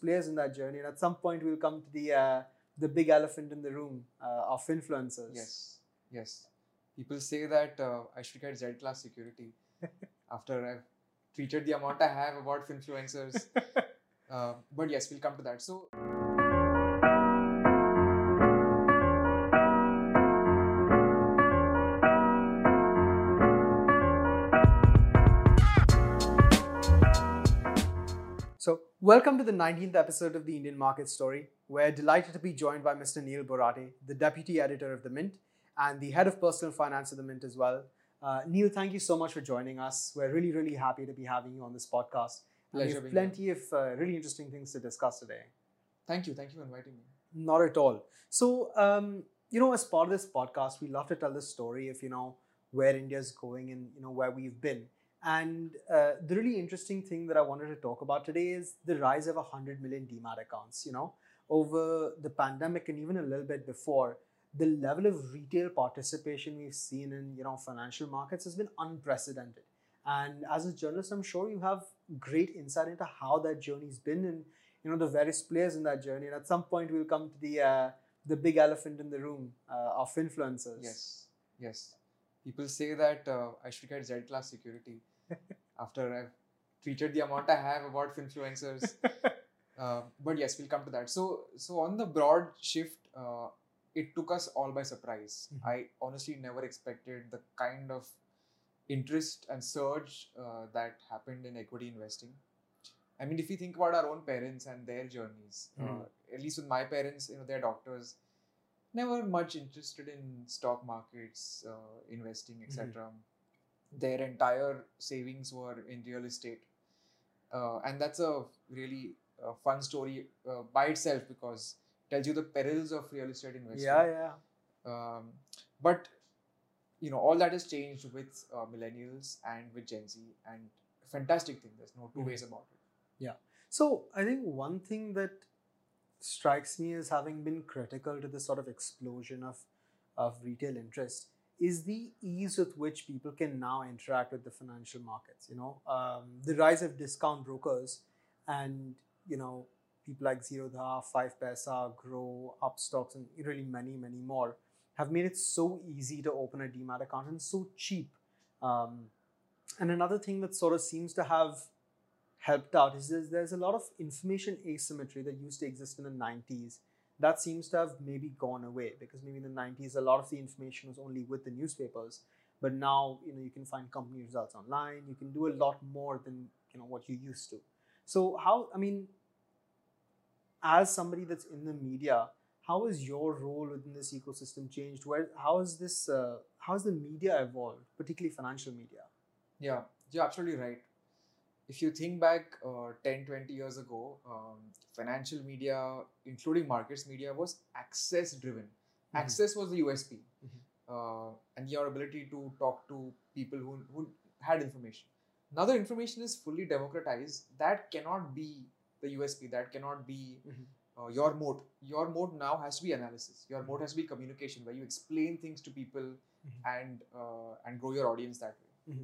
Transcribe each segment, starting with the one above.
players in that journey, and at some point we'll come to the uh, the big elephant in the room uh, of influencers. Yes, yes. People say that uh, I should get Z class security after I've tweeted the amount I have about influencers. uh, but yes, we'll come to that. So. Welcome to the 19th episode of the Indian Market Story. We're delighted to be joined by Mr. Neil Borate, the Deputy Editor of The Mint and the Head of Personal Finance of The Mint as well. Uh, Neil, thank you so much for joining us. We're really, really happy to be having you on this podcast. And we Pleasure have plenty of uh, really interesting things to discuss today. Thank you. Thank you for inviting me. Not at all. So, um, you know, as part of this podcast, we love to tell the story of, you know, where India's going and, you know, where we've been. And uh, the really interesting thing that I wanted to talk about today is the rise of 100 million demat accounts. You know, over the pandemic and even a little bit before, the level of retail participation we've seen in, you know, financial markets has been unprecedented. And as a journalist, I'm sure you have great insight into how that journey's been and, you know, the various players in that journey. And at some point, we'll come to the uh, the big elephant in the room uh, of influencers. Yes, yes. People say that uh, I should get Z class security after I've tweeted the amount I have about influencers. uh, but yes, we'll come to that. So, so on the broad shift, uh, it took us all by surprise. Mhm. I honestly never expected the kind of interest and surge uh, that happened in equity investing. I mean, if you think about our own parents and their journeys, uh, Mhm. at least with my parents, you know, they're doctors, never much interested in stock markets, uh, investing, etc. Their entire savings were in real estate, uh, and that's a really uh, fun story uh, by itself because it tells you the perils of real estate investing. Yeah, yeah. Um, but you know, all that has changed with uh, millennials and with Gen Z, and fantastic thing. There's no 2 Mhm. ways about it. Yeah. So I think one thing that strikes me as having been critical to this sort of explosion of of retail interest is the ease with which people can now interact with the financial markets. You know, um, the rise of discount brokers and you know people like Zerodha, Five Paisa, Groww, Upstox, and really many many more have made it so easy to open a demat account and so cheap. Um, and another thing that sort of seems to have helped out is there's a lot of information asymmetry that used to exist in the 90s that seems to have maybe gone away because maybe in the 90s a lot of the information was only with the newspapers. But now you know you can find company results online. You can do a lot more than you know what you used to. So how i mean as somebody that's in the media how has your role within this ecosystem changed? Where how has this uh, how has the media evolved particularly financial media? Yeah, you're absolutely right. If you think back uh, 10, 20 years ago, um, financial media, including markets media, was access driven. Mhm. Access was the USP. Mhm. Uh, and your ability to talk to people who, who had information. Now the information is fully democratized. That cannot be the USP. That cannot be Mhm. uh, your mode. Your mode now has to be analysis. Your mode has to be communication, where you explain things to people Mhm. and uh, and grow your audience that way.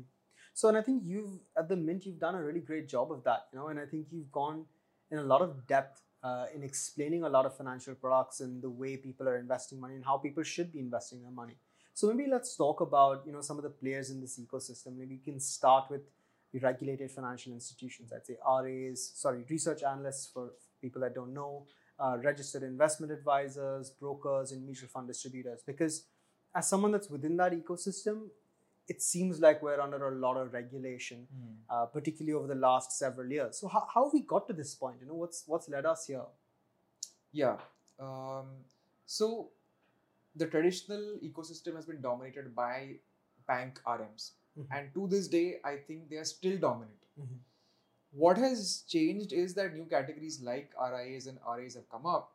So, and I think you've at the Mint, you've done a really great job of that, you know, and I think you've gone in a lot of depth uh, in explaining a lot of financial products and the way people are investing money and how people should be investing their money. So maybe let's talk about, you know, some of the players in this ecosystem. Maybe you can start with the regulated financial institutions. I'd say RAs, sorry, research analysts for people that don't know, uh, registered investment advisors, brokers, and mutual fund distributors. Because as someone that's within that ecosystem, it seems like we're under a lot of regulation, uh, particularly over the last several years. So how, how have we got to this point? You know, what's what's led us here? Yeah. Um, so the traditional ecosystem has been dominated by bank RMs. Mhm. And to this day, I think they are still dominant. Mhm. What has changed is that new categories like RIAs and RAs have come up.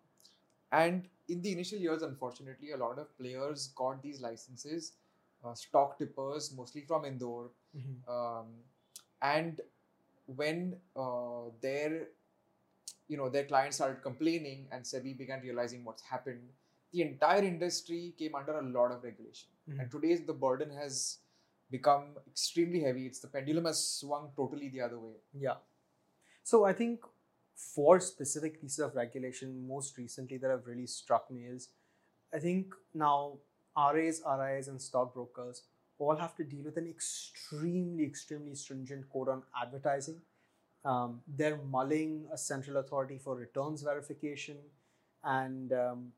And in the initial years, unfortunately, a lot of players got these licenses, uh, stock tippers, mostly from Indore, um, and when uh, their you know their clients started complaining and SEBI began realizing what's happened, the entire industry came under a lot of regulation. Mhm. And today the burden has become extremely heavy. It's the pendulum has swung totally the other way. Yeah. So I think four specific pieces of regulation most recently that have really struck me is I think now RAs, RIs, and stockbrokers all have to deal with an extremely, extremely stringent code on advertising. Um, they're mulling a central authority for returns verification, and um,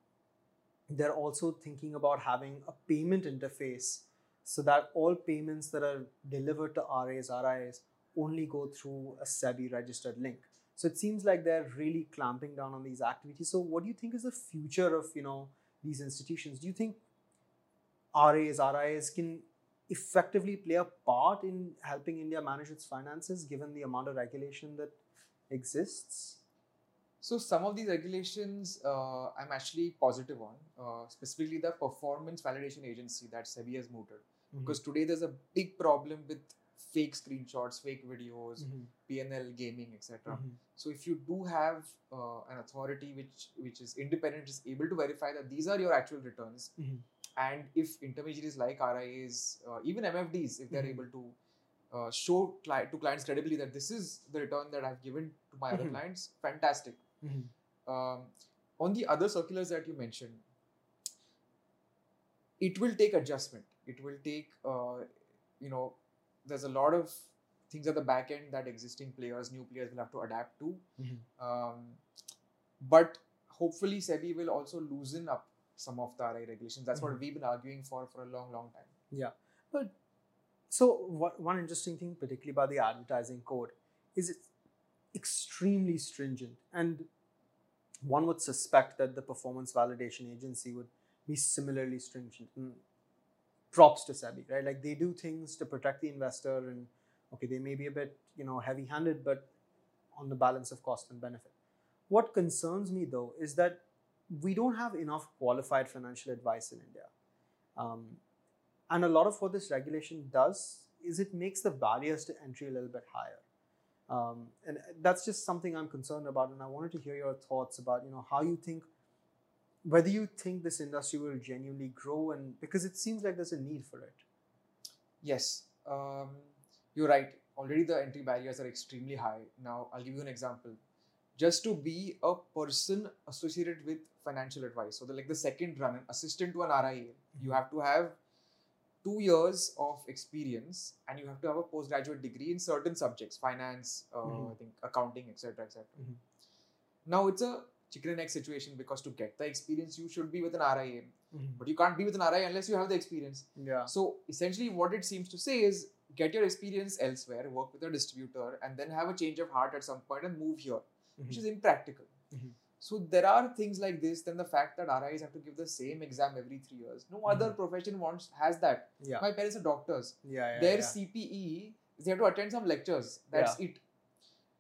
they're also thinking about having a payment interface so that all payments that are delivered to RAs, RIs only go through a SEBI registered link. So it seems like they're really clamping down on these activities. So what do you think is the future of you know these institutions? Do you think RAs, RIAs can effectively play a part in helping India manage its finances given the amount of regulation that exists? So some of these regulations uh, I'm actually positive on, uh, specifically the performance validation agency that SEBI has mooted. Mm-hmm. Because today there's a big problem with fake screenshots, fake videos, Mhm. PNL gaming, etc. Mhm. So if you do have uh, an authority which which is independent, is able to verify that these are your actual returns, Mhm. And if intermediaries like RIAs, uh, even MFDs, if they're Mhm. able to uh, show cli- to clients credibly that this is the return that I've given to my other Mhm. clients, fantastic. Mhm. Um, on the other circulars that you mentioned, it will take adjustment. It will take, uh, you know, there's a lot of things at the back end that existing players, new players will have to adapt to. Mhm. Um, but hopefully, SEBI will also loosen up some of the RI regulations. That's Mhm. what we've been arguing for for a long, long time. Yeah, but so what, one interesting thing, particularly about the advertising code, is it's extremely stringent, and one would suspect that the performance validation agency would be similarly stringent. And props to SEBI, right? Like they do things to protect the investor, and okay, they may be a bit you know heavy-handed, but on the balance of cost and benefit. What concerns me though is that we don't have enough qualified financial advice in India. Um, and a lot of what this regulation does is it makes the barriers to entry a little bit higher. Um, and that's just something I'm concerned about. And I wanted to hear your thoughts about, you know, how you think, whether you think this industry will genuinely grow, and because it seems like there's a need for it. Yes, um, you're right. Already the entry barriers are extremely high. Now, I'll give you an example. Just to be a person associated with financial advice, so the, like the second run, an assistant to an RIA, you have to have two years of experience and you have to have a postgraduate degree in certain subjects, finance, uh, Mhm. I think accounting, etc., etc. Mhm. Now it's a chicken and egg situation because to get the experience, you should be with an RIA, Mm-hmm. but you can't be with an RIA unless you have the experience. Yeah. So essentially, what it seems to say is get your experience elsewhere, work with a distributor, and then have a change of heart at some point and move here, which is impractical. Mhm. So there are things like this. Then the fact that RIs have to give the same exam every three years. No other Mhm. profession wants has that. Yeah. My parents are doctors. Yeah. yeah Their yeah. CPE they have to attend some lectures. That's it.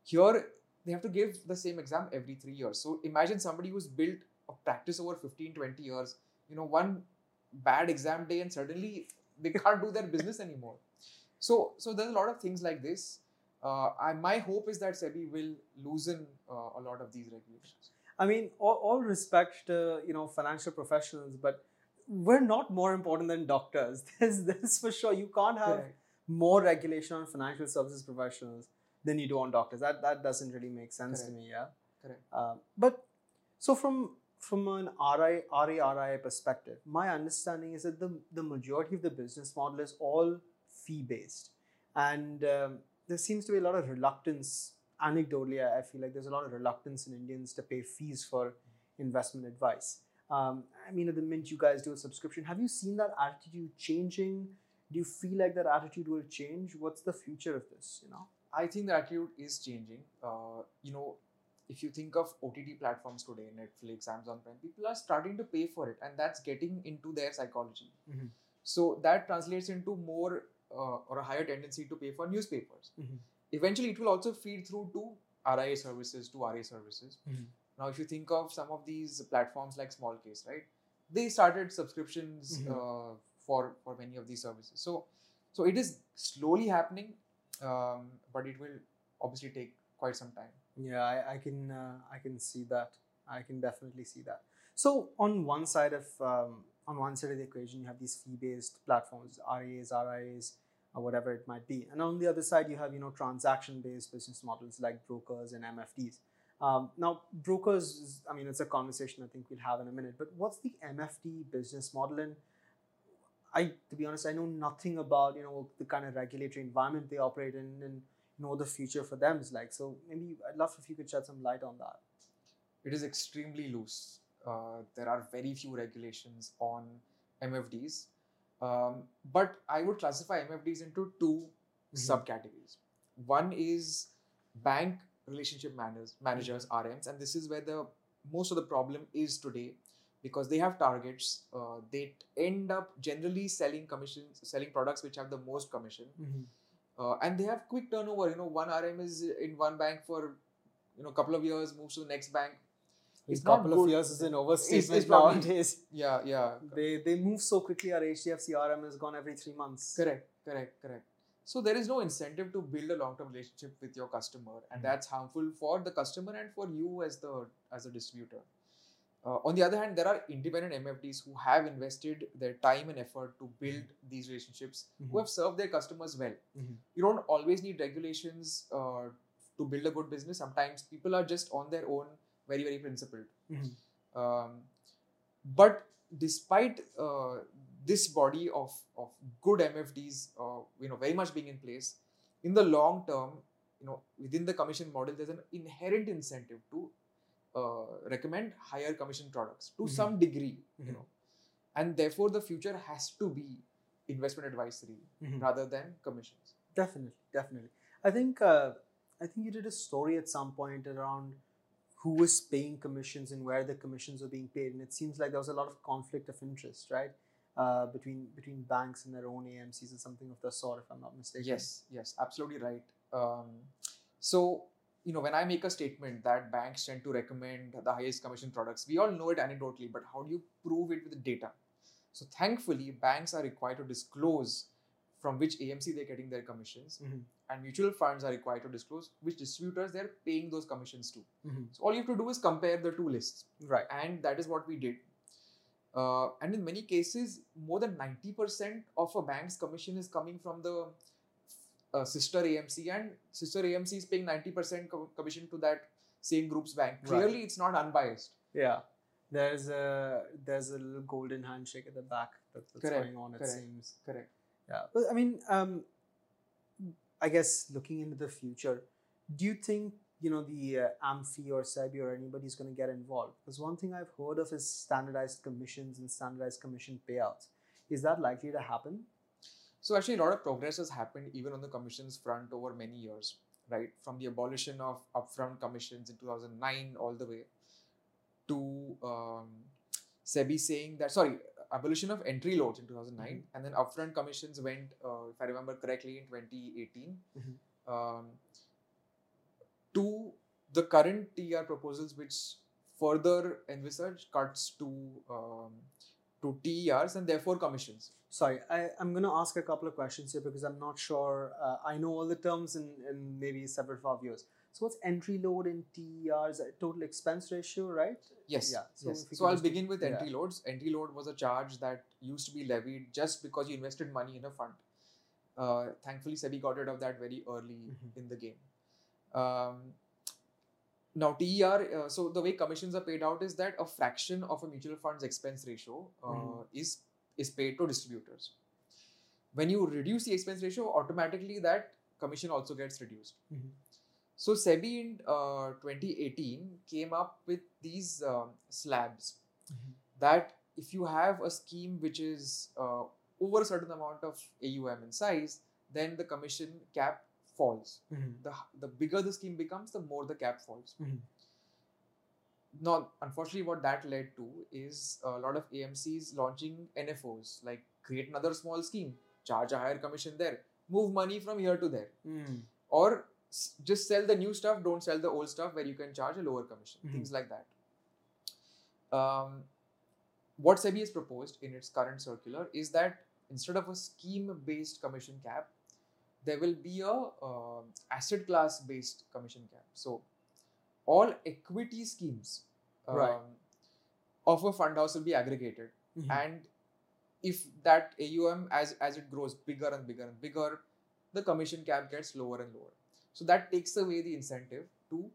Here they have to give the same exam every three years. So imagine somebody who's built a practice over 15, 20 years. You know, one bad exam day and suddenly they can't do their business anymore. So, so there's a lot of things like this. Uh, I, my hope is that SEBI will loosen uh, a lot of these regulations. I mean, all, all respect to you know financial professionals, but we're not more important than doctors. There's this for sure. You can't have Correct. more regulation on financial services professionals than you do on doctors. That that doesn't really make sense to me. Yeah. Correct. Uh, but so from from an RI RA RIA perspective, my understanding is that the the majority of the business model is all fee based, and um, there seems to be a lot of reluctance. Anecdotally, I feel like there's a lot of reluctance in Indians to pay fees for investment advice. Um, I mean, at the mint you guys do a subscription, have you seen that attitude changing? Do you feel like that attitude will change? What's the future of this? You know. I think the attitude is changing. Uh, you know, if you think of OTT platforms today, Netflix, Amazon Prime, people are starting to pay for it, and that's getting into their psychology. Mhm. So that translates into more uh, or a higher tendency to pay for newspapers. Mhm. Eventually, it will also feed through to RIA services, to RA services. Mhm. Now, if you think of some of these platforms like Smallcase, right? They started subscriptions Mhm. uh, for for many of these services. So, so it is slowly happening, um, but it will obviously take quite some time. Yeah, I, I can uh, I can see that. I can definitely see that. So on one side of um, on one side of the equation, you have these fee-based platforms, RAs, RIAs, or whatever it might be, and on the other side, you have you know transaction-based business models like brokers and MFDs. Um, now, brokers, is- I mean, it's a conversation I think we'll have in a minute, but what's the MFD business model? And I, to be honest, I know nothing about, you know, the kind of regulatory environment they operate in and, you know, the future for them is like. So maybe I'd love if you could shed some light on that. it is extremely loose. Uh, there are very few regulations on MFDs. Um, but I would classify MFDs into 2 Mhm. subcategories. One is bank relationship managers, managers RMs, and this is where the most of the problem is today because they have targets. Uh, they end up generally selling commissions, selling products which have the most commission, uh, and they have quick turnover. You know, one RM is in one bank for you know a couple of years, moves to the next bank. A It's not couple of years is an overstatement it's probably- nowadays. Yeah, yeah, They, they move so quickly. Our HDFC RM is gone every three months. Correct, correct, correct. So there is no incentive to build a long-term relationship with your customer, and Mhm. that's harmful for the customer and for you as the as a distributor. Uh, on the other hand, there are independent MFDs who have invested their time and effort to build these relationships, who Mhm. have served their customers well. Mhm. You don't always need regulations uh, to build a good business. Sometimes people are just on their own, very very principled. Mhm. Um, but despite uh, this body of, of good MFDs, uh, you know, very much being in place, in the long term, you know, within the commission model, there's an inherent incentive to uh, recommend higher commission products to Mhm. some degree, you Mhm. know, and therefore the future has to be investment advisory Mhm. rather than commissions. Definitely, definitely. I think uh, I think you did a story at some point around who was paying commissions and where the commissions were being paid, and it seems like there was a lot of conflict of interest, right, uh, between between banks and their own AMCs or something of the sort, if I'm not mistaken. Yes, yes, absolutely right. Um, so, you know, when I make a statement that banks tend to recommend the highest commission products, we all know it anecdotally, but how do you prove it with data? So, thankfully, banks are required to disclose from which AMC they're getting their commissions, Mhm. and mutual funds are required to disclose which distributors they're paying those commissions to. Mhm. So, all you have to do is compare the two lists Right. and that is what we did. Uh, and in many cases, more than 90% of a bank's commission is coming from the uh, sister AMC, and sister AMC is paying 90% co- commission to that same group's bank. Right. Clearly, it's not unbiased. Yeah. There's a there's a little golden handshake at the back that, that's Correct, going on. It correct. seems. Correct. Yeah, but I mean, um, I guess looking into the future, do you think you know the uh, AMFI or SEBI or anybody's going to get involved? Because one thing I've heard of is standardized commissions and standardized commission payouts. Is that likely to happen? So actually, a lot of progress has happened even on the commissions front over many years, right? From the abolition of upfront commissions in 2009 all the way to um, SEBI saying that sorry, abolition of entry loads in 2009, Mhm. and then upfront commissions went, uh, if I remember correctly, in 2018. Mhm. Um, to the current TR proposals, which further envisage cuts to um, to TERs and therefore commissions. Sorry, I, I'm going to ask a couple of questions here because I'm not sure. Uh, I know all the terms in, in maybe several five years. So what's entry load in TERs? Total expense ratio, right? Yes. Yeah, so yes. So I'll begin with yeah. entry loads. Entry load was a charge that used to be levied just because you invested money in a fund. Uh, thankfully, SEBI got rid of that very early Mhm. in the game. Um, now, TER, uh, so the way commissions are paid out is that a fraction of a mutual fund's expense ratio uh, Mhm. is is paid to distributors. When you reduce the expense ratio, automatically that commission also gets reduced. Mhm. So SEBI in uh, 2018 came up with these um, slabs that if you have a scheme which is uh, over a certain amount of AUM in size, then the commission cap falls. Mhm. The, the bigger the scheme becomes, the more the cap falls. Mhm. Now, unfortunately, what that led to is a lot of AMCs launching NFOs, like create another small scheme, charge a higher commission there, move money from here to there Mm. or just sell the new stuff don't sell the old stuff where you can charge a lower commission Mhm. things like that um, what sebi has proposed in its current circular is that instead of a scheme based commission cap there will be a um asset class based commission cap so all equity schemes um, Right. of a fund house will be aggregated Mhm. and if that AUM as as it grows bigger and bigger and bigger, the commission cap gets lower and lower. So that takes away the incentive to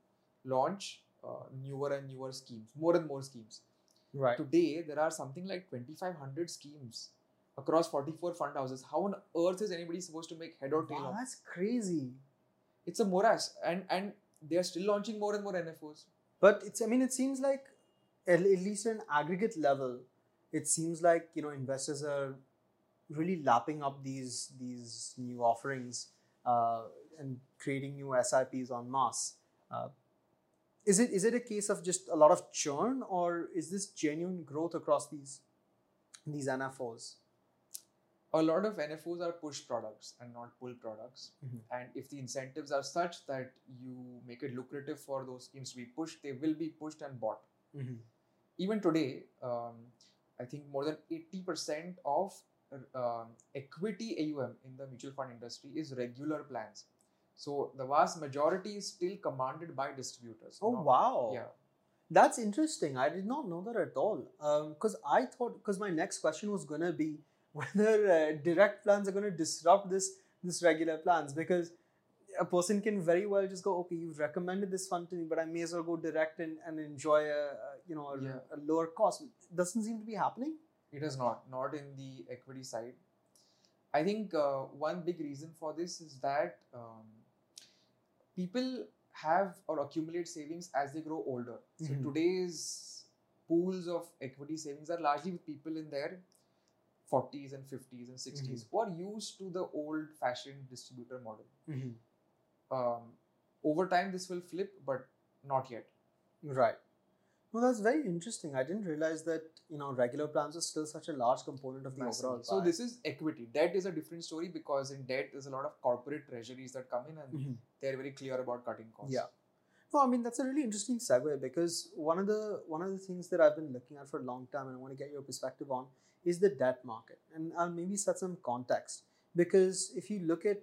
launch uh, newer and newer schemes, more and more schemes. Right. Today, there are something like 2,500 schemes across 44 fund houses. How on earth is anybody supposed to make head or tail Wow, of? that's crazy. It's a morass, and and they are still launching more and more NFOs. But it's I mean it seems like at, least at an aggregate level, it seems like you know investors are really lapping up these these new offerings and creating new SIPs en masse. Uh, is it is it a case of just a lot of churn or is this genuine growth across these these NFOs? A lot of NFOs are push products and not pull products. Mhm. And if the incentives are such that you make it lucrative for those schemes to be pushed, they will be pushed and bought. Mm-hmm. even today, um, I think more than 80% of um, equity AUM in the mutual fund industry is regular plans. So the vast majority is still commanded by distributors. Oh Now- wow! Yeah. That's interesting. I did not know that at all. Because I thought, because my next question was gonna be whether uh, direct plans are gonna disrupt this this regular plans. Because a person can very well just go, okay, you've recommended this fund to me, but I may as well go direct and, and enjoy a, a you know a, Yeah. a lower cost. doesn't seem to be happening. It is not, not in the equity side. I think uh, one big reason for this is that um, people have or accumulate savings as they grow older. So Mhm. today's pools of equity savings are largely with people in their 40s and 50s and 60s who are used to the old fashioned distributor model. Um, over time, this will flip, but not yet. Right. No, that's very interesting. I didn't realize that you know regular plans are still such a large component of the overall. So pie. this is equity. Debt is a different story because in debt there's a lot of corporate treasuries that come in and Mhm. they're very clear about cutting costs. Yeah. No, I mean that's a really interesting segue because one of the one of the things that I've been looking at for a long time and I want to get your perspective on is the debt market. And I'll maybe set some context. Because if you look at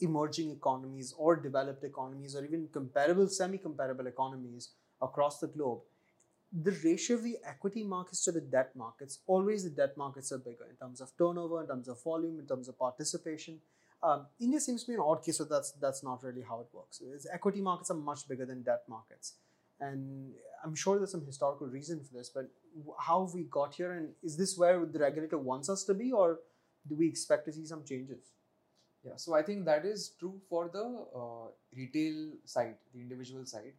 emerging economies or developed economies or even comparable, semi-comparable economies across the globe, the ratio of the equity markets to the debt markets, always the debt markets are bigger in terms of turnover, in terms of volume, in terms of participation. Um, India seems to be an odd case, so that's that's not really how it works. It's, equity markets are much bigger than debt markets, and I'm sure there's some historical reason for this. But how we got here, and is this where the regulator wants us to be, or do we expect to see some changes? Yeah, so I think that is true for the uh, retail side, the individual side.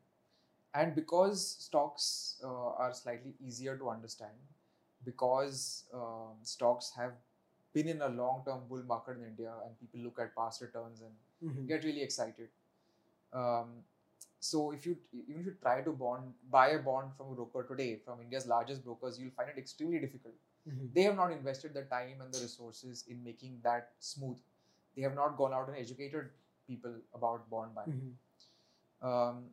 And because stocks uh, are slightly easier to understand, because um, stocks have been in a long term bull market in India and people look at past returns and get really excited. Um, so if you even if you try to bond buy a bond from a broker today, from India's largest brokers, you'll find it extremely difficult Mhm. they have not invested the time and the resources in making that smooth. They have not gone out and educated people about bond buying. Mhm. Um,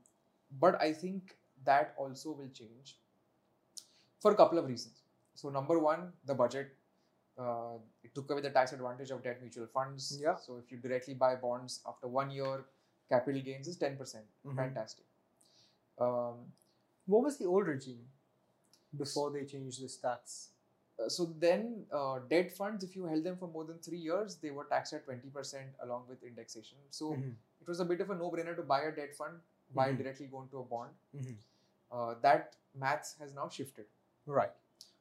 but I think that also will change for a couple of reasons. So, number one, the budget. Uh, it took away the tax advantage of debt mutual funds. Yeah. So, if you directly buy bonds after one year, capital gains is 10%. Mhm. Fantastic. Um, What was the old regime before they changed this tax? Uh, so then uh, debt funds if you held them for more than three years they were taxed at 20% along with indexation so Mhm. it was a bit of a no-brainer to buy a debt fund buy Mhm. directly go into a bond Mhm. uh, that maths has now shifted Right.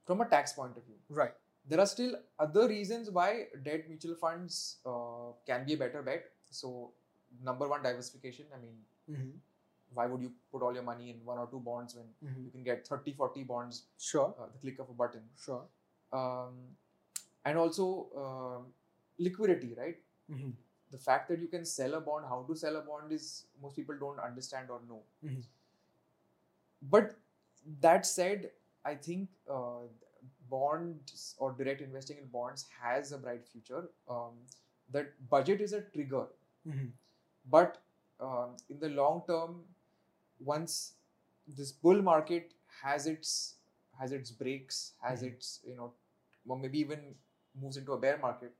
from a tax point of view Right. there are still other reasons why debt mutual funds uh, can be a better bet so number one diversification i mean Mhm. why would you put all your money in one or two bonds when Mhm. you can get 30 40 bonds Sure. uh, the click of a button Sure. um, and also um, liquidity, right? The fact that you can sell a bond, how to sell a bond is most people don't understand or know. Mhm. But that said, I think uh, bonds or direct investing in bonds has a bright future. Um, that budget is a trigger, Mhm. but um, in the long term, once this bull market has its has its breaks, has Mhm. its you know, or maybe even moves into a bear market,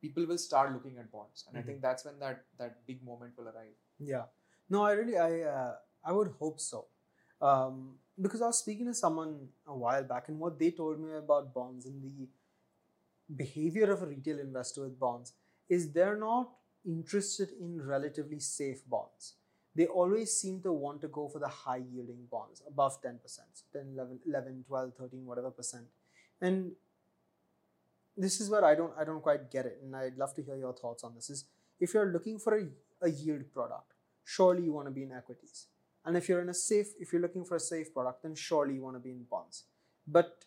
people will start looking at bonds, and I Mhm. think that's when that that big moment will arrive. Yeah. No, I really, I, uh, I would hope so. Um, because I was speaking to someone a while back, and what they told me about bonds and the behavior of a retail investor with bonds is they're not interested in relatively safe bonds. they always seem to want to go for the high yielding bonds above 10%, so 10, 11, 11, 12, 13, whatever percent. And this is where I don't I don't quite get it, and I'd love to hear your thoughts on this. Is if you're looking for a, a yield product, surely you want to be in equities. And if you're in a safe, if you're looking for a safe product, then surely you want to be in bonds. But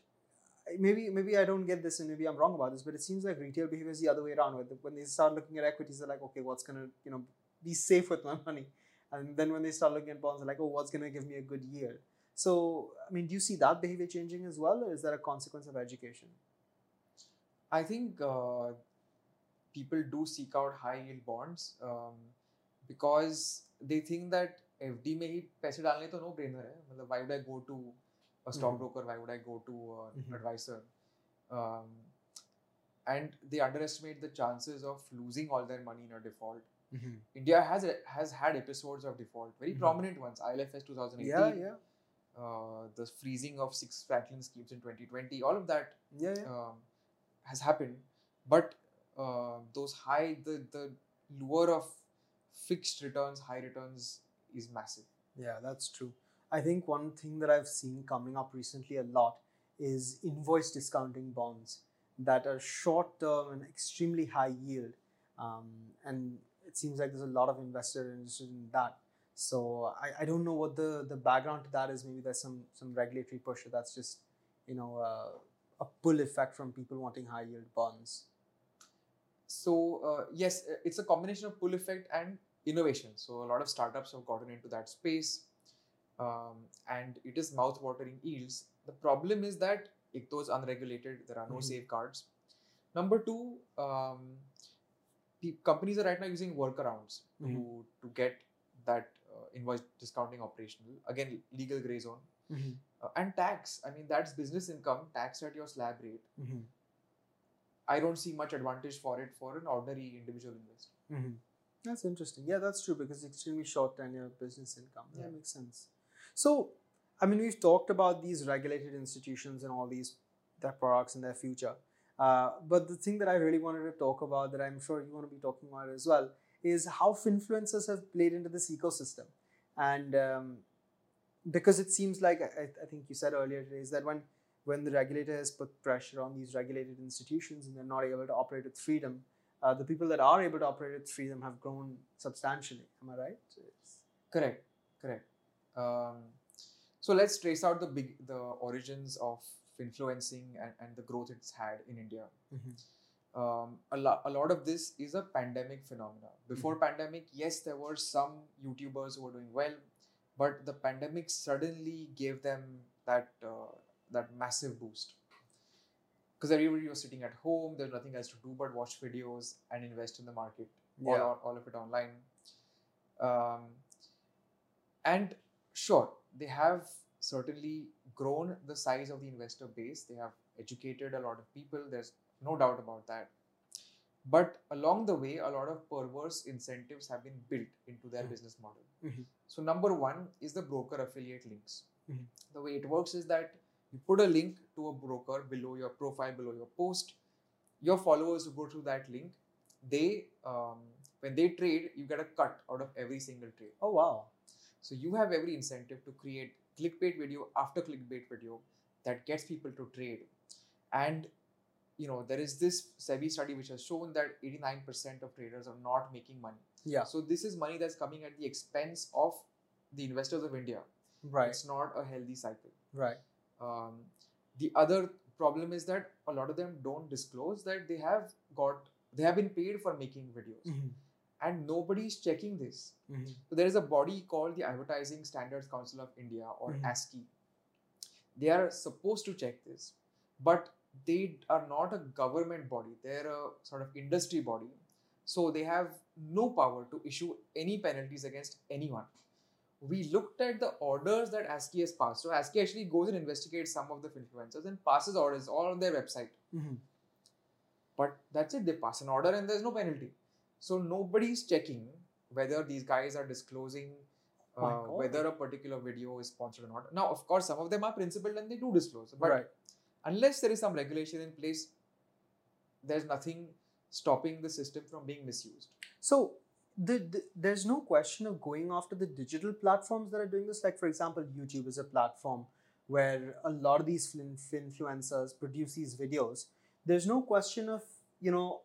maybe maybe I don't get this, and maybe I'm wrong about this, but it seems like retail behavior is the other way around. When they start looking at equities, they're like, okay, what's gonna you know be safe with my money? And then when they start looking at bonds, they're like, oh, what's gonna give me a good yield? So I mean, do you see that behavior changing as well, or is that a consequence of education? I think uh, people do seek out high yield bonds um, because they think that FD में ही पैसे डालने तो no brainer है मतलब why would I go to a stockbroker why would I go to an Mhm. advisor um, and they underestimate the chances of losing all their money in a default India has has had episodes of default very Mhm. prominent ones ILFS 2018 Yeah, yeah, uh, the freezing of six Franklin schemes in 2020 all of that yeah, yeah. um, has happened, but uh, those high the the lure of fixed returns, high returns is massive. Yeah, that's true. I think one thing that I've seen coming up recently a lot is invoice discounting bonds that are short term and extremely high yield. Um, and it seems like there's a lot of investors interested in that. So I, I don't know what the, the background to that is. Maybe there's some, some regulatory push that's just, you know, uh, a pull effect from people wanting high yield bonds. So uh, yes, uh, it's a combination of pull effect and innovation. So a lot of startups have gotten into that space, um, and it is mouth-watering yields. The problem is that if those unregulated, there are no Mhm. safeguards. Number two, um, pe- companies are right now using workarounds Mhm. to to get that uh, invoice discounting operational. Again, legal gray zone. Uh, and tax. I mean, that's business income taxed at your slab rate. I don't see much advantage for it for an ordinary individual investor. Mm-hmm. That's interesting. Yeah, that's true because it's extremely short tenure business income. That Yeah. makes sense. So, I mean, we've talked about these regulated institutions and all these their products and their future. Uh, but the thing that I really wanted to talk about, that I'm sure you want to be talking about as well, is how influencers have played into this ecosystem. And um, because it seems like I, I think you said earlier today is that when when the regulator has put pressure on these regulated institutions and they're not able to operate with freedom, uh, the people that are able to operate with freedom have grown substantially. Am I right? It's- Correct, correct. Um, so let's trace out the big the origins of influencing and, and the growth it's had in India. Um, a, lo- a lot of this is a pandemic phenomena. Before pandemic, yes, there were some YouTubers who were doing well, but the pandemic suddenly gave them that uh, that massive boost. Because everybody was sitting at home, there's nothing else to do but watch videos and invest in the market all, Yeah. all, all of it online. Um, and sure, they have certainly grown the size of the investor base. They have educated a lot of people. There's no doubt about that. But along the way, a lot of perverse incentives have been built into their Mhm. business model. Mhm. So, number one is the broker affiliate links. Mhm. The way it works is that you put a link to a broker below your profile, below your post. Your followers who go through that link, they um, when they trade, you get a cut out of every single trade. Oh wow. So you have every incentive to create clickbait video after clickbait video that gets people to trade. And you know there is this SEBI study which has shown that 89% of traders are not making money. Yeah. So this is money that's coming at the expense of the investors of India. Right. It's not a healthy cycle. Right. Um, the other problem is that a lot of them don't disclose that they have got they have been paid for making videos Mm-hmm. and nobody's checking this. Mm-hmm. So there is a body called the Advertising Standards Council of India or Mhm. ASCI. They are supposed to check this, but they are not a government body. They're a sort of industry body. So they have no power to issue any penalties against anyone. We looked at the orders that ASCI has passed. So ASCI actually goes and investigates some of the influencers and passes orders all on their website. Mm-hmm. But that's it, they pass an order and there's no penalty. So nobody's checking whether these guys are disclosing uh, whether a particular video is sponsored or not. Now, of course, some of them are principled and they do disclose. But right. Unless there is some regulation in place, there's nothing stopping the system from being misused. So the, the, there's no question of going after the digital platforms that are doing this. Like, for example, YouTube is a platform where a lot of these influencers produce these videos. There's no question of, you know,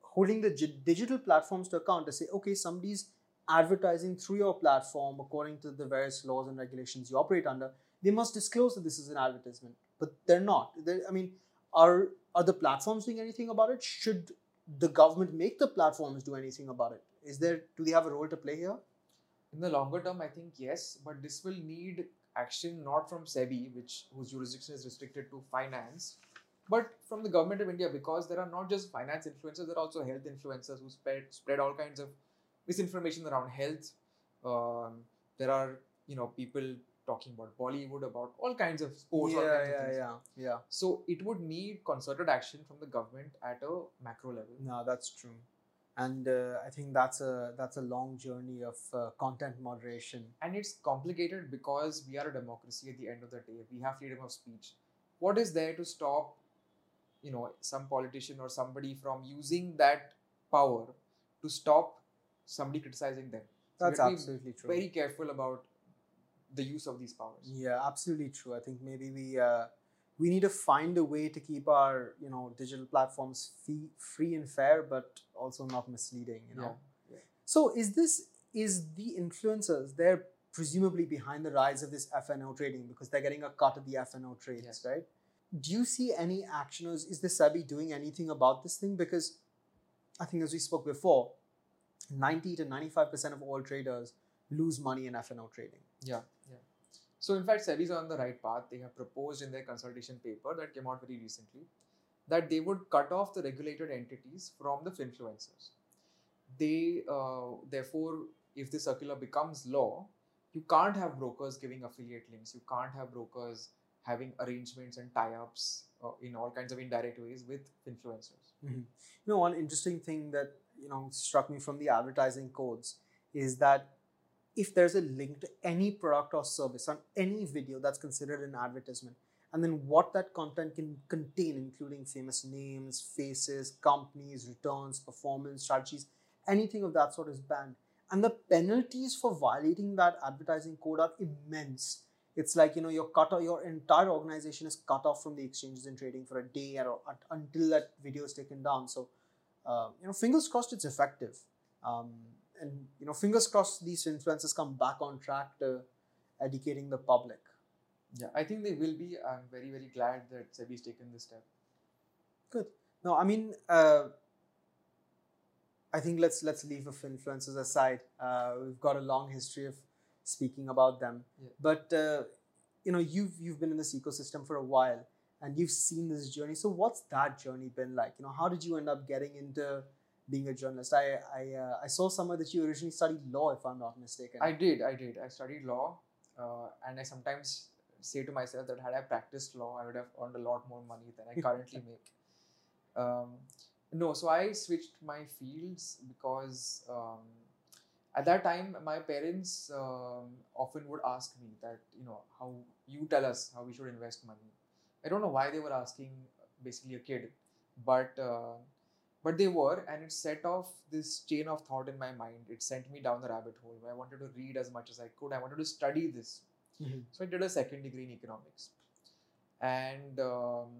holding the digital platforms to account to say, okay, somebody's advertising through your platform according to the various laws and regulations you operate under. They must disclose that this is an advertisement, but they're not. They're, I mean, are are the platforms doing anything about it? Should the government make the platforms do anything about it? Is there do they have a role to play here? In the longer term, I think yes, but this will need action not from SEBI, which whose jurisdiction is restricted to finance, but from the government of India because there are not just finance influencers, there are also health influencers who spread spread all kinds of misinformation around health. Um, there are you know people talking about Bollywood, about all kinds of sports. all yeah, yeah, things. yeah, yeah. So it would need concerted action from the government at a macro level. No, that's true, and uh, I think that's a that's a long journey of uh, content moderation. and it's complicated because we are a democracy at the end of the day we have freedom of speech what is there to stop you know some politician or somebody from using that power to stop somebody criticizing them so That's absolutely be true. very careful about the use of these powers Yeah, absolutely true. I think maybe we uh, we need to find a way to keep our you know digital platforms fee- free and fair, but also not misleading. You know. Yeah, yeah. So is this is the influencers? They're presumably behind the rise of this FNO trading because they're getting a cut of the FNO trades, Yes. right? Do you see any action is the SEBI doing anything about this thing? Because I think as we spoke before, ninety to ninety-five percent of all traders lose money in FNO trading. yeah so in fact SEBI is on the right path. They have proposed in their consultation paper that came out very recently that they would cut off the regulated entities from the influencers. They uh, therefore if the circular becomes law you can't have brokers giving affiliate links. You can't have brokers having arrangements and tie-ups uh, in all kinds of indirect ways with influencers. You know, one interesting thing that you know struck me from the advertising codes is that if there's a link to any product or service on any video that's considered an advertisement, and then what that content can contain, including famous names, faces, companies, returns, performance strategies, anything of that sort is banned. And the penalties for violating that advertising code are immense. It's like you know you're cut off, your entire organization is cut off from the exchanges and trading for a day or, or until that video is taken down. So uh, you know, fingers crossed it's effective. Um, and you know, fingers crossed these influencers come back on track to educating the public. yeah i think they will be i'm very very glad that sebi's taken this step Good. No, I mean, uh, I think let's let's leave of influencers aside. Uh, we've got a long history of speaking about them, Yeah. but uh, you know, you've you've been in this ecosystem for a while, and you've seen this journey. So, what's that journey been like? You know, how did you end up getting into being a journalist? I I, uh, I saw somewhere that you originally studied law, if I'm not mistaken. I did, I did. I studied law, uh, and I sometimes say to myself that had I practiced law, I would have earned a lot more money than I currently make. Um, no, so I switched my fields because um, at that time my parents um, often would ask me that you know how you tell us how we should invest money. I don't know why they were asking basically a kid, but uh, but they were, and it set off this chain of thought in my mind. It sent me down the rabbit hole. I wanted to read as much as I could. I wanted to study this. Mhm. So I did a second degree in economics, and um,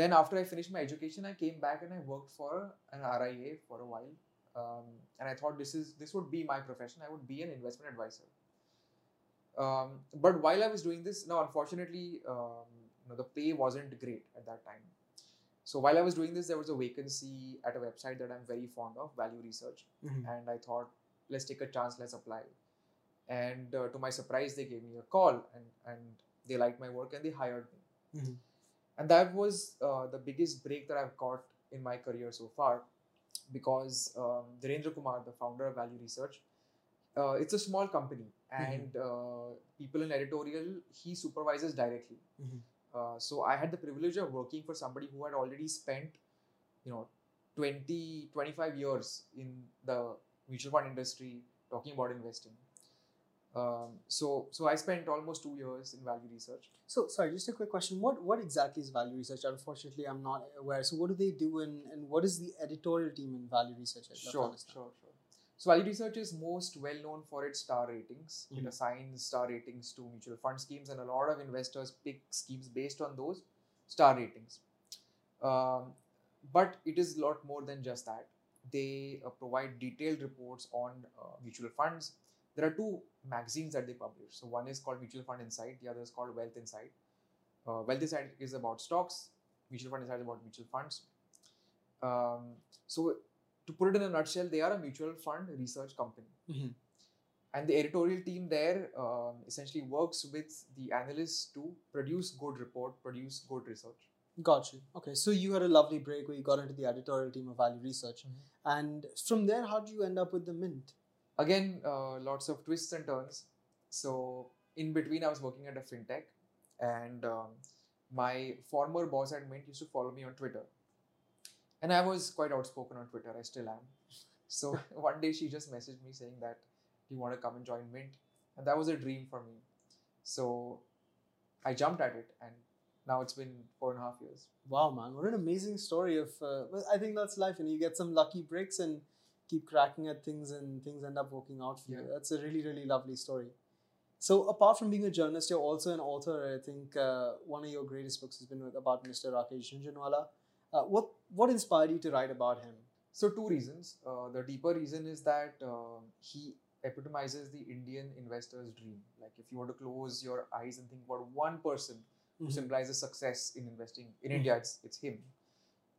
then after I finished my education, I came back and I worked for an RIA for a while. Um, and I thought this is this would be my profession. I would be an investment advisor. Um, but while I was doing this, now unfortunately, um, you know, the pay wasn't great at that time. So while I was doing this, there was a vacancy at a website that I'm very fond of, Value Research, Mhm. and I thought, let's take a chance, let's apply. And uh, to my surprise, they gave me a call, and and they liked my work, and they hired me. Mhm. And that was uh, the biggest break that I've got in my career so far, because um, Dhirendra Kumar, the founder of Value Research, uh, it's a small company, and uh, people in editorial he supervises directly. Uh, so I had the privilege of working for somebody who had already spent, you know, 20, 25 years in the mutual fund industry talking about investing. Um, so, so I spent almost two years in value research. So, sorry, just a quick question. What what exactly is value research? Unfortunately, I'm not aware. So, what do they do, and, and what is the editorial team in value research? I'd love to Sure, sure, sure. So Value Research is most well known for its star ratings. It Mhm. assigns star ratings to mutual fund schemes, and a lot of investors pick schemes based on those star ratings. Um, but it is a lot more than just that. They uh, provide detailed reports on uh, mutual funds. There are two magazines that they publish. So one is called Mutual Fund Insight, the other is called Wealth Insight. Uh, Wealth Insight is about stocks. Mutual Fund Insight is about mutual funds. Um, so to put it in a nutshell, they are a mutual fund research company. Mhm. And the editorial team there um, essentially works with the analysts to produce good report, produce good research. Got you. Okay, so you had a lovely break where you got into the editorial team of Value Research, Mhm. and from there, how did you end up with the Mint? Again, uh, lots of twists and turns. So in between, I was working at a fintech, and um, my former boss at Mint used to follow me on Twitter, and I was quite outspoken on Twitter. I still am. So one day she just messaged me saying that, "Do you want to come and join Mint?" And that was a dream for me. So I jumped at it, and now it's been four and a half years. Wow, man, what an amazing story of. Uh, I think that's life, and you get some lucky breaks and keep cracking at things, and things end up working out for you. That's a really, really lovely story. So, apart from being a journalist, you're also an author. I think uh, one of your greatest books has been about Mr. Rakesh Jhunjhunwala. Uh, what what inspired you to write about him? So two reasons. Uh, the deeper reason is that uh, he epitomizes the Indian investor's dream. Like if you were to close your eyes and think about one person who Mhm. symbolizes success in investing in Mhm. India, it's it's him.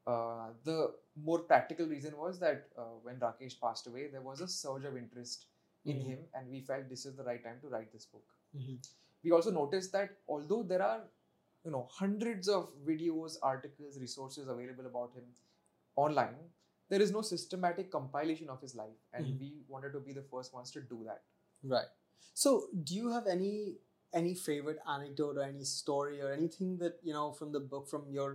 Uh, the more practical reason was that uh, when Rakesh passed away, there was a surge of interest in Mhm. him, and we felt this is the right time to write this book. Mhm. We also noticed that although there are, you know, hundreds of videos, articles, resources available about him online, there is no systematic compilation of his life, and Mhm. we wanted to be the first ones to do that. Right. So, do you have any any favorite anecdote or any story or anything that you know from the book from your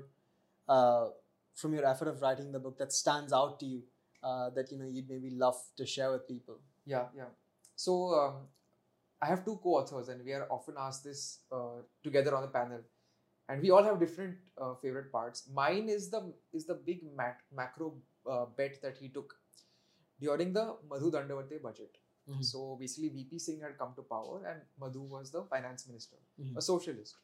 uh, from your effort of writing the book that stands out to you uh, that you know you'd maybe love to share with people? Yeah, yeah. So um, I have two co-authors, and we are often asked this uh, together on the panel, and we all have different uh, favorite parts. Mine is the is the big mac- macro uh, bet that he took during the Madhu Dandavate budget. Mhm. So basically, VP Singh had come to power, and Madhu was the finance minister, Mhm. a socialist,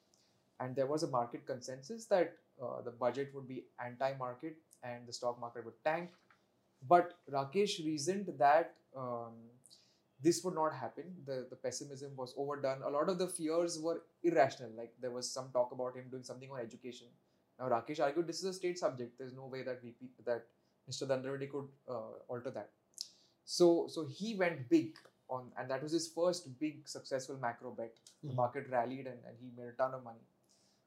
and there was a market consensus that uh, the budget would be anti-market and the stock market would tank. But Rakesh reasoned that um, this would not happen. The the pessimism was overdone. A lot of the fears were irrational. Like there was some talk about him doing something on education. Now Rakesh argued this is a state subject. There's no way that VP that Mr. Dandavate could uh, alter that. So so he went big on, and that was his first big successful macro bet. The Mhm. market rallied, and, and he made a ton of money.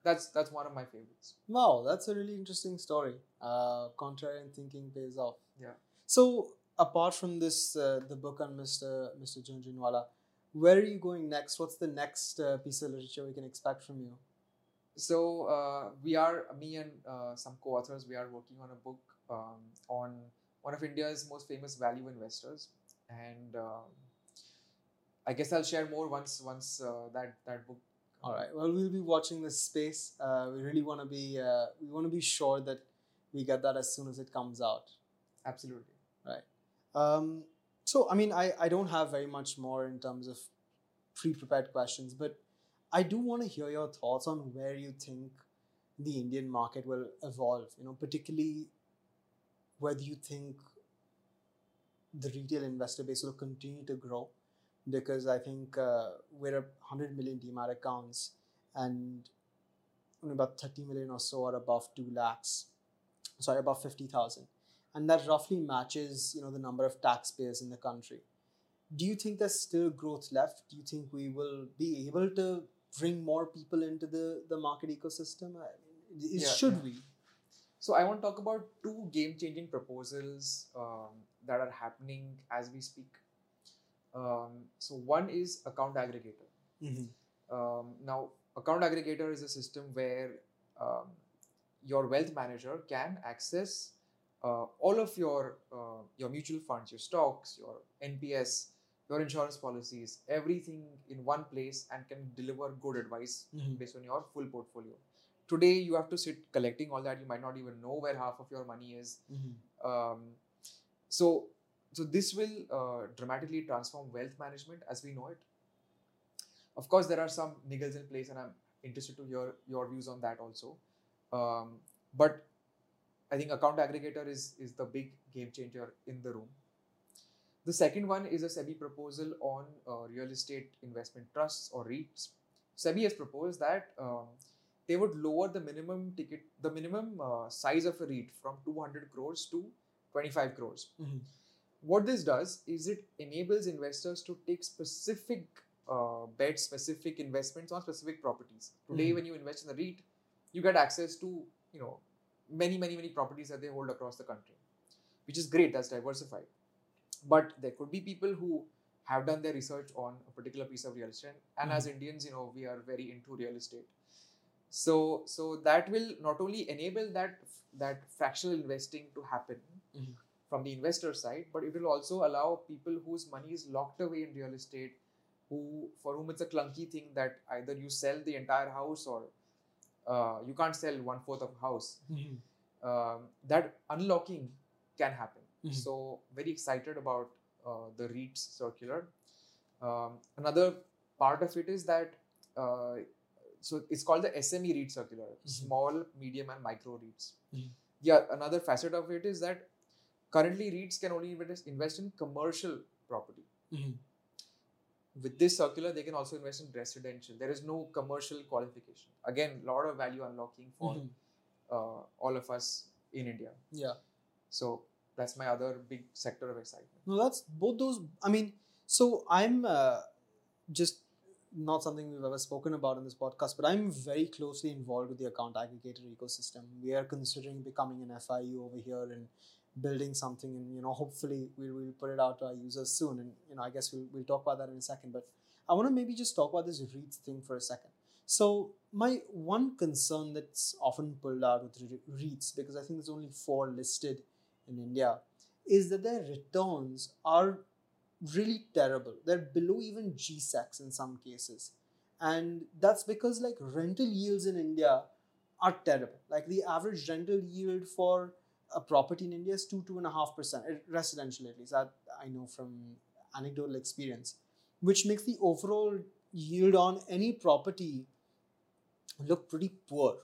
That's that's one of my favorites. Wow, that's a really interesting story. Uh, contrarian thinking pays off. Yeah. So, apart from this, uh, the book on Mr. Mr. Jhunjhunwala, where are you going next? What's the next uh, piece of literature we can expect from you? So uh, we are me and uh, some co-authors. We are working on a book um, on one of India's most famous value investors, and um, I guess I'll share more once once uh, that that book. All right. Well, we'll be watching this space. Uh, we really want to be uh, we want to be sure that we get that as soon as it comes out. Absolutely. Um, so, I mean, I, I don't have very much more in terms of pre-prepared questions, but I do want to hear your thoughts on where you think the Indian market will evolve. You know, particularly whether you think the retail investor base will continue to grow, because I think uh, we're at 100 million demat accounts, and about 30 million or so are above 2 lakhs. Sorry, above 50,000 and that roughly matches you know the number of taxpayers in the country do you think there's still growth left do you think we will be able to bring more people into the the market ecosystem is- Yeah, should yeah. we So I want to talk about two game-changing proposals um, that are happening as we speak. Um, so one is account aggregator. Um, now, account aggregator is a system where um, your wealth manager can access uh, all of your uh, your mutual funds, your stocks, your NPS, your insurance policies, everything in one place, and can deliver good advice Mhm. based on your full portfolio. Today, you have to sit collecting all that. You might not even know where half of your money is. Um, so so this will uh, dramatically transform wealth management as we know it. Of course, there are some niggles in place, and I'm interested to hear your views on that also. Um, but I think account aggregator is is the big game changer in the room. The second one is a SEBI proposal on uh, real estate investment trusts or REITs. SEBI has proposed that um, they would lower the minimum ticket, the minimum uh, size of a REIT from 200 crores to 25 crores. Mhm. What this does is it enables investors to take specific uh, bets, specific investments on specific properties. Today, Mhm. when you invest in a REIT, you get access to you know many, many, many properties that they hold across the country, which is great. That's diversified. But there could be people who have done their research on a particular piece of real estate, and as Indians, you know, we are very into real estate. So, so that will not only enable that that fractional investing to happen Mhm. from the investor side, but it will also allow people whose money is locked away in real estate, who for whom it's a clunky thing that either you sell the entire house or uh, you can't sell one fourth of a house. Um, that unlocking can happen. Mhm. So very excited about uh, the REITs circular. Um, another part of it is that uh, so it's called the SME REIT circular, small, medium, and micro REITs. Mhm. Yeah, another facet of it is that currently REITs can only invest, invest in commercial property. With this circular, they can also invest in residential. There is no commercial qualification. Again, a lot of value unlocking for Mhm. uh, all of us in India. Yeah. So that's my other big sector of excitement. No, that's both those. I mean, so I'm uh, just not something we've ever spoken about in this podcast, but I'm very closely involved with the account aggregator ecosystem. We are considering becoming an FIU over here and building something, and you know, hopefully we'll, we'll put it out to our users soon. And you know, I guess we'll we'll talk about that in a second. But I want to maybe just talk about this REITs thing for a second. So my one concern that's often pulled out with re- REITs, because I think there's only four listed in India, is that their returns are really terrible. They're below even GSECs in some cases. And that's because like rental yields in India are terrible. Like the average rental yield for a property in India is two, two and a half percent, eh, residential at least. That I know from anecdotal experience, which makes the overall yield on any property look pretty poor.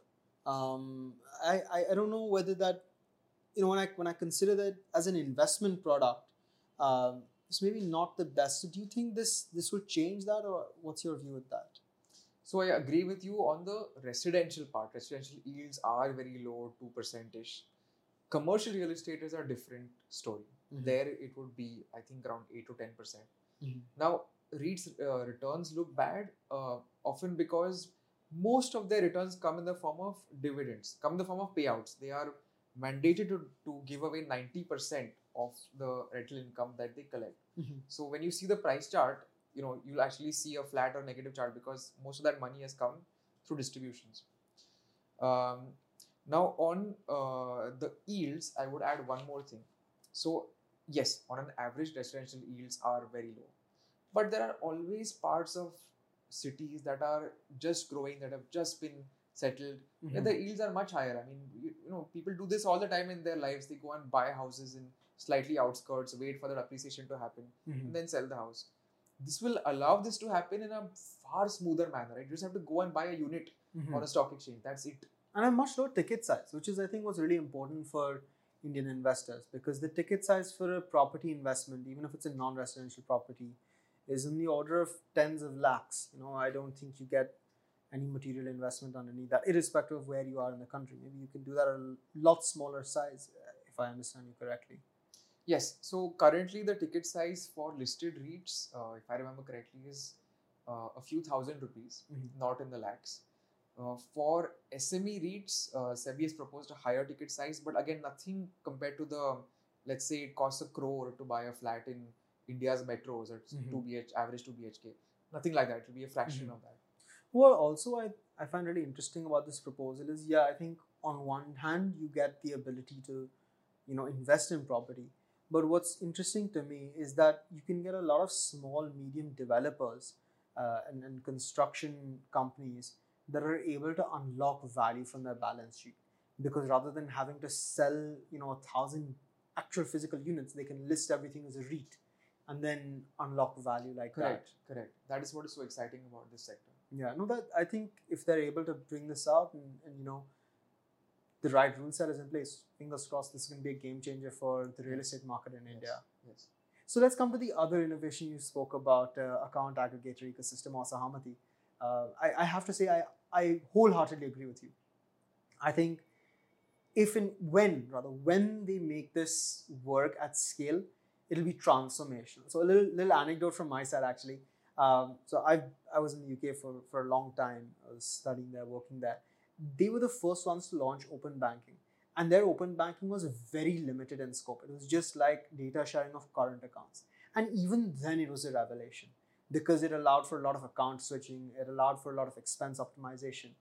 Um, I, I, I don't know whether that you know when I when I consider that as an investment product, um, it's maybe not the best. So do you think this this would change that, or what's your view with that? So I agree with you on the residential part. Residential yields are very low, two percent ish. Commercial real estate is a different story. Mhm. There it would be, I think, around eight to ten percent. Mhm. Now, REITs uh, returns look bad uh, often because most of their returns come in the form of dividends, come in the form of payouts. They are mandated to, to give away 90% of the rental income that they collect. Mhm. So when you see the price chart, you know, you'll actually see a flat or negative chart because most of that money has come through distributions. Um, now on uh, the yields, I would add one more thing. So yes, on an average, residential yields are very low, but there are always parts of cities that are just growing, that have just been settled, where the yields are much higher. I mean, you, you know, people do this all the time in their lives. They go and buy houses in slightly outskirts, wait for the appreciation to happen, Mhm. and then sell the house. This will allow this to happen in a far smoother manner. Right? You just have to go and buy a unit Mhm. on a stock exchange. That's it. And a much lower ticket size, which is I think was really important for Indian investors because the ticket size for a property investment, even if it's a non-residential property, is in the order of tens of lakhs. You know, I don't think you get any material investment underneath that, irrespective of where you are in the country. Maybe you can do that at a lot smaller size, if I understand you correctly. Yes. So currently, the ticket size for listed REITs, uh, if I remember correctly, is uh, a few thousand rupees, Mhm. not in the lakhs. Uh, for SME REITs, uh, SEBI has proposed a higher ticket size, but again, nothing compared to the, let's say, it costs a crore to buy a flat in India's metros at Mhm. 2 BH, average 2 BHK. Nothing like that. It will be a fraction Mhm. of that. Well, also, I, I find really interesting about this proposal is yeah, I think on one hand, you get the ability to, you know, invest in property. But what's interesting to me is that you can get a lot of small, medium developers uh, and, and construction companies that are able to unlock value from their balance sheet. Because rather than having to sell, you know, a thousand actual physical units. They can list everything as a REIT and then unlock value like Correct, correct. That is what is so exciting about this sector. Yeah, no, that I think if they're able to bring this out and, and you know the right rule set is in place, fingers crossed, this is going to be a game changer for the real estate market in India. Yes. So let's come to the other innovation you spoke about, uh, account aggregator ecosystem or Sahamati. Uh, I, I have to say, I, I wholeheartedly agree with you. I think if and when, rather, when they make this work at scale, it'll be transformational. So a little, little anecdote from my side, actually. Um, so I, I was in the UK for, for a long time. I was studying there, working there. They were the first ones to launch open banking and their open banking was very limited in scope. It was just like data sharing of current accounts. And even then, it was a revelation because it allowed for a lot of account switching, it allowed for a lot of expense optimization.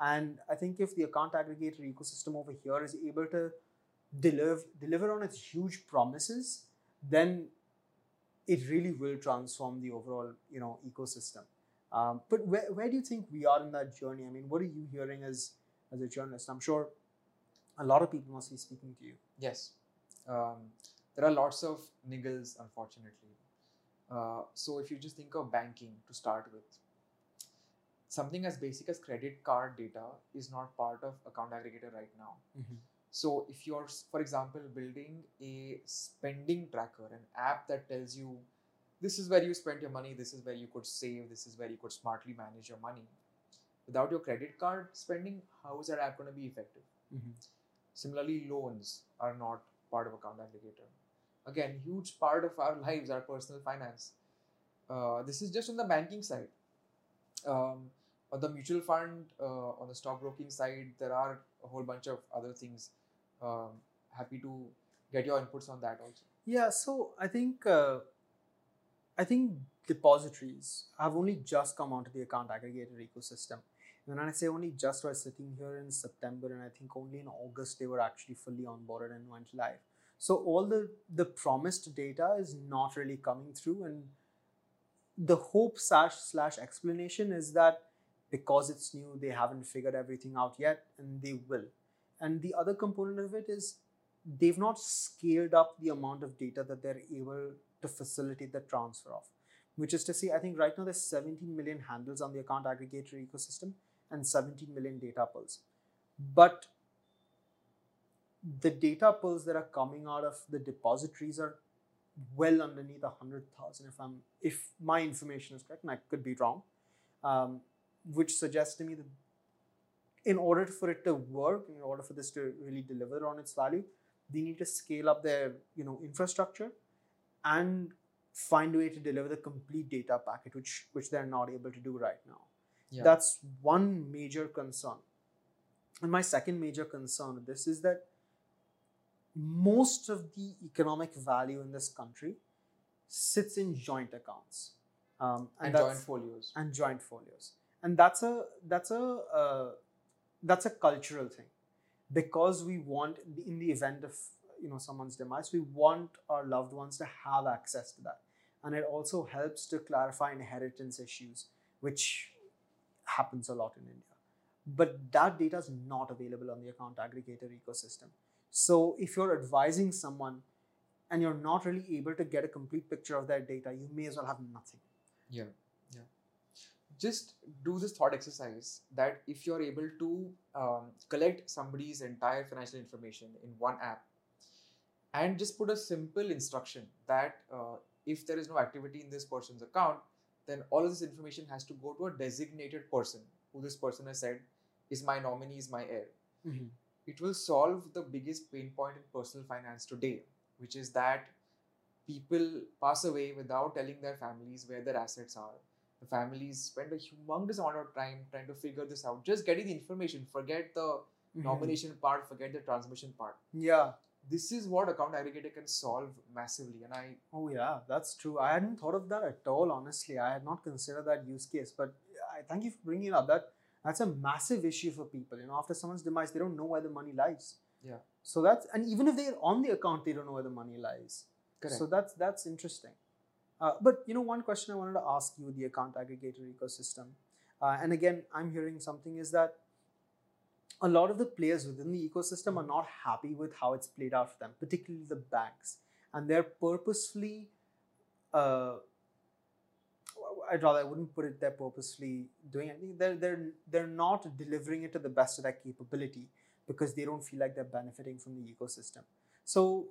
And I think if the account aggregator ecosystem over here is able to deliver, deliver on its huge promises, then it really will transform the overall you know ecosystem. Um, but where, where do you think we are in that journey? I mean, what are you hearing as as a journalist? I'm sure a lot of people must be speaking to you. Yes. Um, there are lots of niggles, unfortunately. Uh, so if you just think of banking to start with, something as basic as credit card data is not part of account aggregator right now. So if you're, for example, building a spending tracker, an app that tells you this is where you spend your money, this is where you could save, this is where you could smartly manage your money. Without your credit card spending, how is that app going to be effective? Similarly, loans are not part of account aggregator. Again, huge part of our lives our personal finance. Uh, this is just on the banking side. Um, on the mutual fund, uh, on the stockbroking side, there are a whole bunch of other things. Um, happy to get your inputs on that also. Yeah, so I think uh, I think depositories have only just come onto the account aggregator ecosystem. And when I say only just, we're sitting here in September, and I think only in August they were actually fully onboarded and went live. So all the the promised data is not really coming through, and the hope slash slash explanation is that because it's new, they haven't figured everything out yet, and they will. And the other component of it is they've not scaled up the amount of data that they're able to facilitate the transfer of. Which is to say, I think right now there's 17 million handles on the account aggregator ecosystem and 17 million data pulls. But the data pulls that are coming out of the depositories are well underneath 100,000 if I'm if my information is correct and I could be wrong, um, which suggests to me that in order for it to work, in order for this to really deliver on its value, they need to scale up their you know infrastructure and find a way to deliver the complete data packet, which which they're not able to do right now. Yeah. That's one major concern. And my second major concern with this is that most of the economic value in this country sits in joint accounts. Um, and that's- joint folios. and joint folios. And that's a that's a uh, that's a cultural thing. Because we want in the event of you know someone's demise we want our loved ones to have access to that. And it also helps to clarify inheritance issues which happens a lot in india. But that data is not available on the account aggregator ecosystem so if you're advising someone and you're not really able to get a complete picture of their data you may as well have nothing Yeah, yeah. Just do this thought exercise that if you're able to um, collect somebody's entire financial information in one app and just put a simple instruction that uh, if there is no activity in this person's account, then all of this information has to go to a designated person who this person has said is my nominee, is my heir. It will solve the biggest pain point in personal finance today, which is that people pass away without telling their families where their assets are. The families spend a humongous amount of time trying to figure this out. Just getting the information, forget the mm-hmm. nomination part, forget the transmission part. yeah This is what account aggregator can solve massively. And I, Oh yeah, that's true. I hadn't thought of that at all. Honestly, I had not considered that use case. But I thank you for bringing it up. That that's a massive issue for people. You know, after someone's demise, they don't know where the money lies. Yeah. So that's and even if they're on the account, they don't know where the money lies. correct. So that's that's interesting. Uh, but you know, one question I wanted to ask you: the account aggregator ecosystem, uh, and again, I'm hearing something is that a lot of the players within the ecosystem are not happy with how it's played out for them, particularly the banks, and they're purposefully. Uh, I'd rather I wouldn't put it they're purposefully doing anything. They're they're they're not delivering it to the best of their capability because they don't feel like they're benefiting from the ecosystem. So,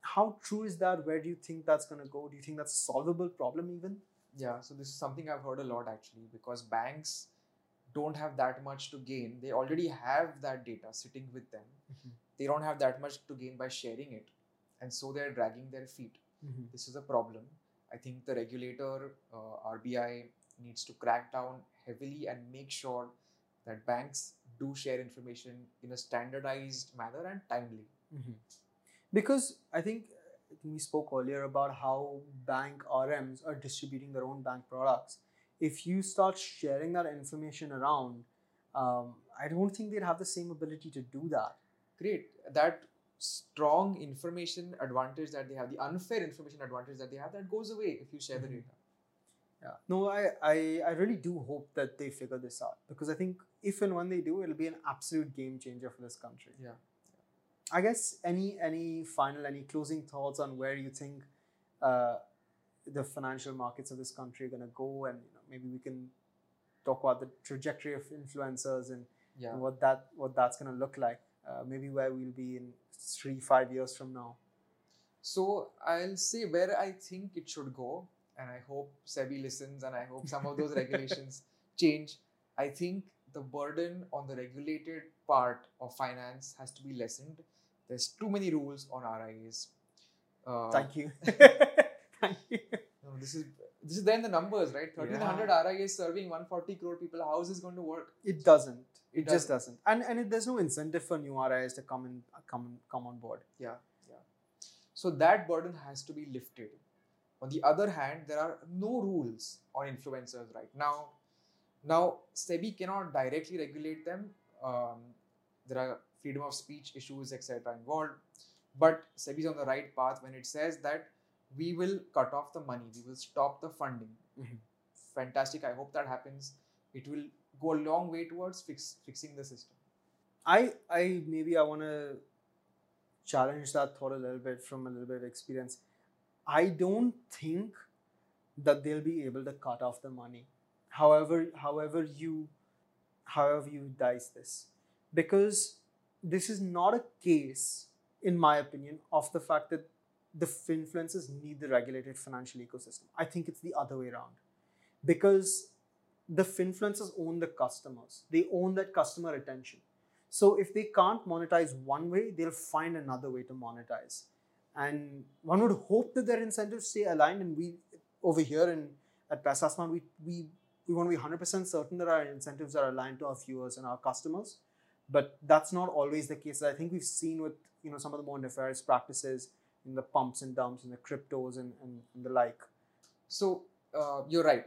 how true is that? Where do you think that's going to go? Do you think that's a solvable problem even? Yeah, so this is something I've heard a lot actually because banks don't have that much to gain. They already have that data sitting with them. Mm-hmm. They don't have that much to gain by sharing it. And so they're dragging their feet. Mm-hmm. This is a problem. I think the regulator, uh, RBI, needs to crack down heavily and make sure that banks do share information in a standardized manner and timely. Mm-hmm. Because I think we spoke earlier about how bank RMs are distributing their own bank products. If you start sharing that information around, um, I don't think they'd have the same ability to do that. Great. That strong information advantage that they have, the unfair information advantage that they have, that goes away if you share the Mhm. data. Yeah. No, I, I, I really do hope that they figure this out because I think if and when they do, it'll be an absolute game changer for this country. Yeah. I guess any any final any closing thoughts on where you think uh, the financial markets of this country are going to go, and you know, maybe we can talk about the trajectory of influencers and, Yeah. and what that what that's going to look like. Uh, maybe where we'll be in three five years from now. So I'll say where I think it should go, and I hope SEBI listens, and I hope some of those regulations change. I think the burden on the regulated part of finance has to be lessened. There's too many rules on RIAs. Uh, Thank you. Thank you. no, this is this is then the numbers, right? 1300 RIAs serving 140 crore people. How is this going to work? It doesn't. It, It just doesn't. And and it, there's no incentive for new RIs to come in come come on board. Yeah, yeah. So that burden has to be lifted. On the other hand, there are no rules on influencers right now. Now, SEBI cannot directly regulate them. Um, there are freedom of speech issues, etc., involved. But SEBI is on the right path when it says that we will cut off the money, we will stop the funding. Mhm. Fantastic. I hope that happens. It will go a long way towards fix, fixing the system. I I maybe I want to challenge that thought a little bit from a little bit of experience. I don't think that they'll be able to cut off the money. However, however you however you dice this. Because this is not a case, in my opinion, of the fact that the influencers need the regulated financial ecosystem. I think it's the other way around. Because the influencers own the customers. They own that customer attention. So if they can't monetize one way, they'll find another way to monetize. And one would hope that their incentives stay aligned. And we over here in at PaisaSmart, we we we want to be 100% certain that our incentives are aligned to our viewers and our customers. But that's not always the case. I think we've seen with you know some of the more nefarious practices in the pumps and dumps and the cryptos and, and, and the like. So uh, you're right,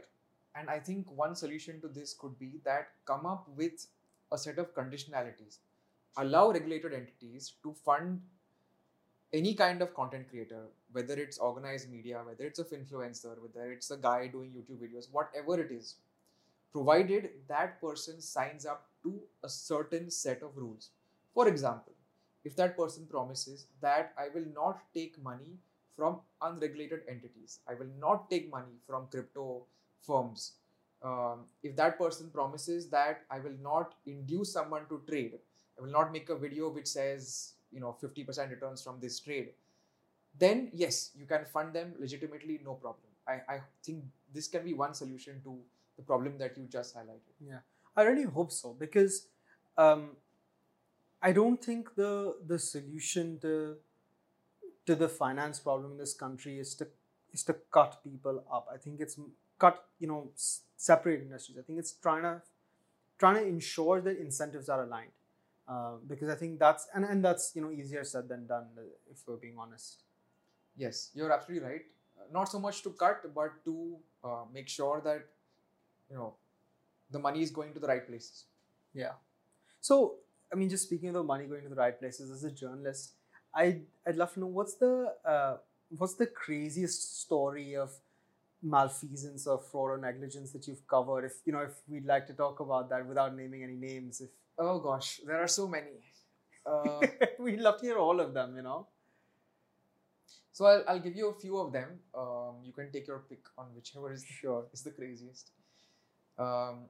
and I think one solution to this could be that come up with a set of conditionalities, allow regulated entities to fund any kind of content creator, whether it's organized media, whether it's a influencer, whether it's a guy doing YouTube videos, whatever it is, provided that person signs up to a certain set of rules. For example, if that person promises that I will not take money from unregulated entities, I will not take money from crypto firms. Um, if that person promises that I will not induce someone to trade, I will not make a video which says, you know, 50% returns from this trade, then yes, you can fund them legitimately, no problem. I, I think this can be one solution to the problem that you just highlighted. Yeah, I really hope so because um, I don't think the the solution to to the finance problem in this country is to is to cut people up. I think it's cut you know s- separate industries. I think it's trying to trying to ensure that incentives are aligned uh, because I think that's and, and that's you know easier said than done uh, if we're being honest. Yes, you're absolutely right. Uh, not so much to cut, but to uh, make sure that you know the money is going to the right places. Yeah. So, I mean, just speaking of the money going to the right places, as a journalist, I'd, I'd love to know what's the uh, what's the craziest story of malfeasance or fraud or negligence that you've covered. If you know, if we'd like to talk about that without naming any names, if Oh gosh, there are so many. Uh, We'd love to hear all of them, you know. so I'll, I'll give you a few of them. Um, you can take your pick on whichever is Sure. is the craziest. Um,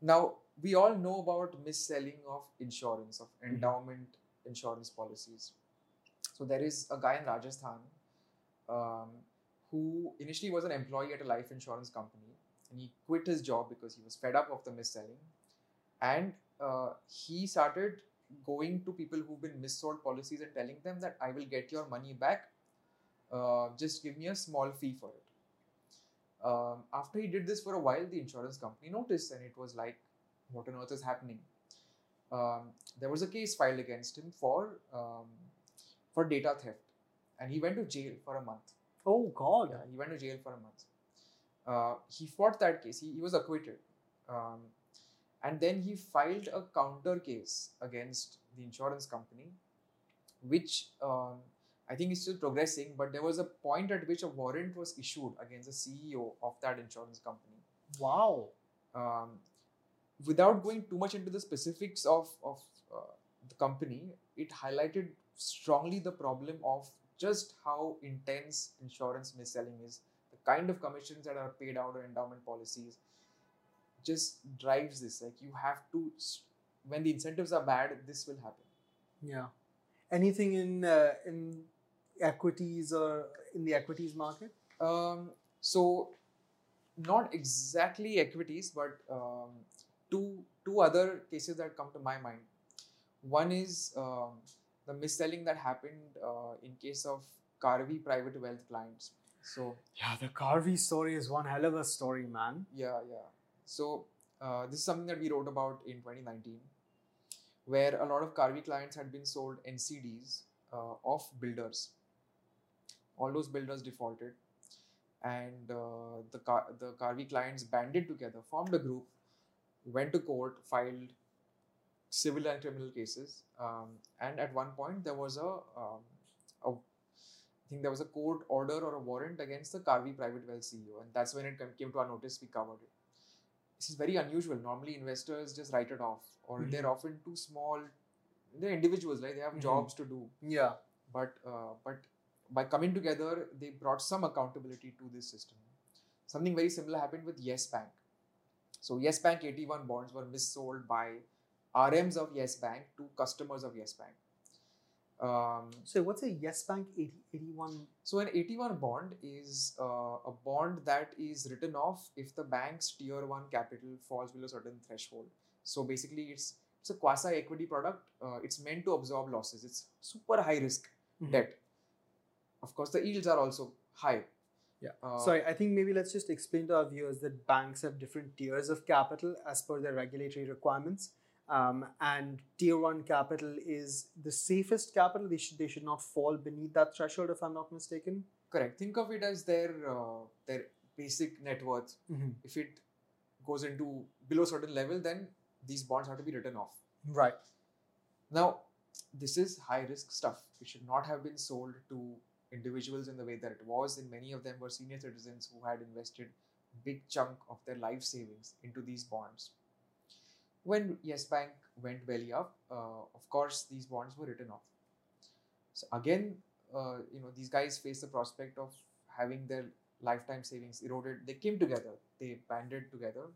now we all know about mis-selling of insurance of Mm-hmm. endowment insurance policies. So there is a guy in Rajasthan um, who initially was an employee at a life insurance company, and he quit his job because he was fed up of the mis-selling, and uh, he started going to people who've been missold policies and telling them that I will get your money back. Uh, just give me a small fee for it um, after he did this for a while, the insurance company noticed and it was like, what on earth is happening? Um, there was a case filed against him for um, for data theft, and he went to jail for a month. Oh God. Yeah, he went to jail for a month. Uh, he fought that case. He, he was acquitted, um, and then he filed a counter case against the insurance company, which um, I think is still progressing. But there was a point at which a warrant was issued against the CEO of that insurance company. Wow. Um, without going too much into the specifics of of uh, the company, it highlighted strongly the problem of just how intense insurance mis-selling is. The kind of commissions that are paid out on endowment policies just drives this. Like you have to, when the incentives are bad, this will happen. Yeah. Anything in uh, in equities or in the equities market? Um, so, not exactly equities, but um, two two other cases that come to my mind. One is um, the mis-selling that happened uh, in case of Karvy private wealth clients. So Yeah, the Karvy story is one hell of a story, man. yeah, yeah. So uh, this is something that we wrote about in 2019, where a lot of Karvy clients had been sold NCDs uh, of builders. All those builders defaulted, and uh, the Car- the Karvy clients banded together, formed a group, went to court, filed civil and criminal cases, um, and at one point there was a, um, a I think there was a court order or a warrant against the Karvy private wealth CEO, and that's when it came to our notice. We covered it. This is very unusual. Normally, investors just write it off, or Mhm. they're often too small. They're individuals, right? They have Mhm. jobs to do, Yeah. but uh, but by coming together, they brought some accountability to this system. Something very similar happened with Yes Bank. So Yes Bank AT1 bonds were missold by RMs of Yes Bank to customers of Yes Bank. Um, So what's a Yes Bank 80, AT1? so an AT1 bond is uh, a bond that is written off if the bank's tier 1 capital falls below a certain threshold. So basically it's it's a quasi equity product. Uh, it's meant to absorb losses. It's super high risk Mhm. debt. Of course the yields are also high. Yeah. Uh, Sorry, I think maybe let's just explain to our viewers that banks have different tiers of capital as per their regulatory requirements. Um, and tier one capital is the safest capital. They should they should not fall beneath that threshold, if I'm not mistaken. correct. Think of it as their uh, their basic net worth. If it goes into below a certain level, then these bonds have to be written off. Right. Now, this is high risk stuff. It should not have been sold to individuals in the way that it was. And many of them were senior citizens who had invested big chunk of their life savings into these bonds. When Yes Bank went belly up, uh, of course, these bonds were written off. So again, uh, you know, these guys faced the prospect of having their lifetime savings eroded. They came together, they banded together,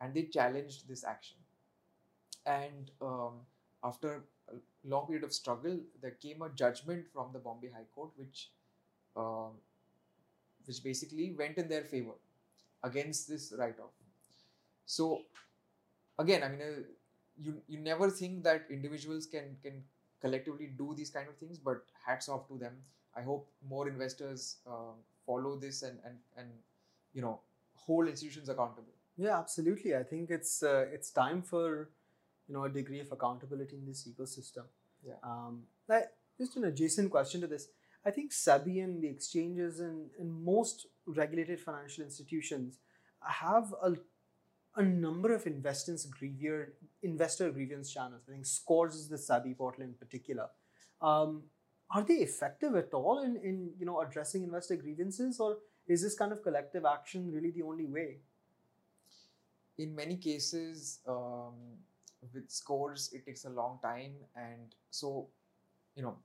and they challenged this action. And um, after a long period of struggle, there came a judgment from the Bombay High Court, which um, which basically went in their favor against this write-off. So again, I mean, uh, you you never think that individuals can can collectively do these kind of things, but hats off to them. I hope more investors um, follow this and and and you know hold institutions accountable. Yeah, absolutely. I think it's uh, it's time for you know a degree of accountability in this ecosystem. Yeah. Um, just an adjacent question to this. I think SEBI and the exchanges and, and most regulated financial institutions have a, a number of investors grievance, investor grievance channels. I think Scores is the SEBI portal in particular. Um, are they effective at all in, in you know addressing investor grievances, or is this kind of collective action really the only way? in many cases, um, with scores, it takes a long time, and so, you know,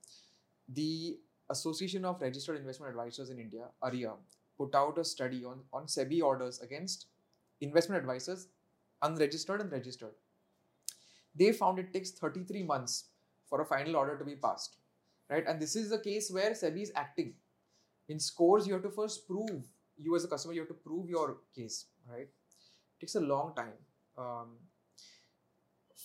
the Association of Registered Investment Advisors in India, ARIA, put out a study on on SEBI orders against investment advisors, unregistered and registered. They found it takes 33 months for a final order to be passed, right? And this is a case where SEBI is acting. In scores, you have to first prove you as a customer, you have to prove your case, right? It takes a long time. Um,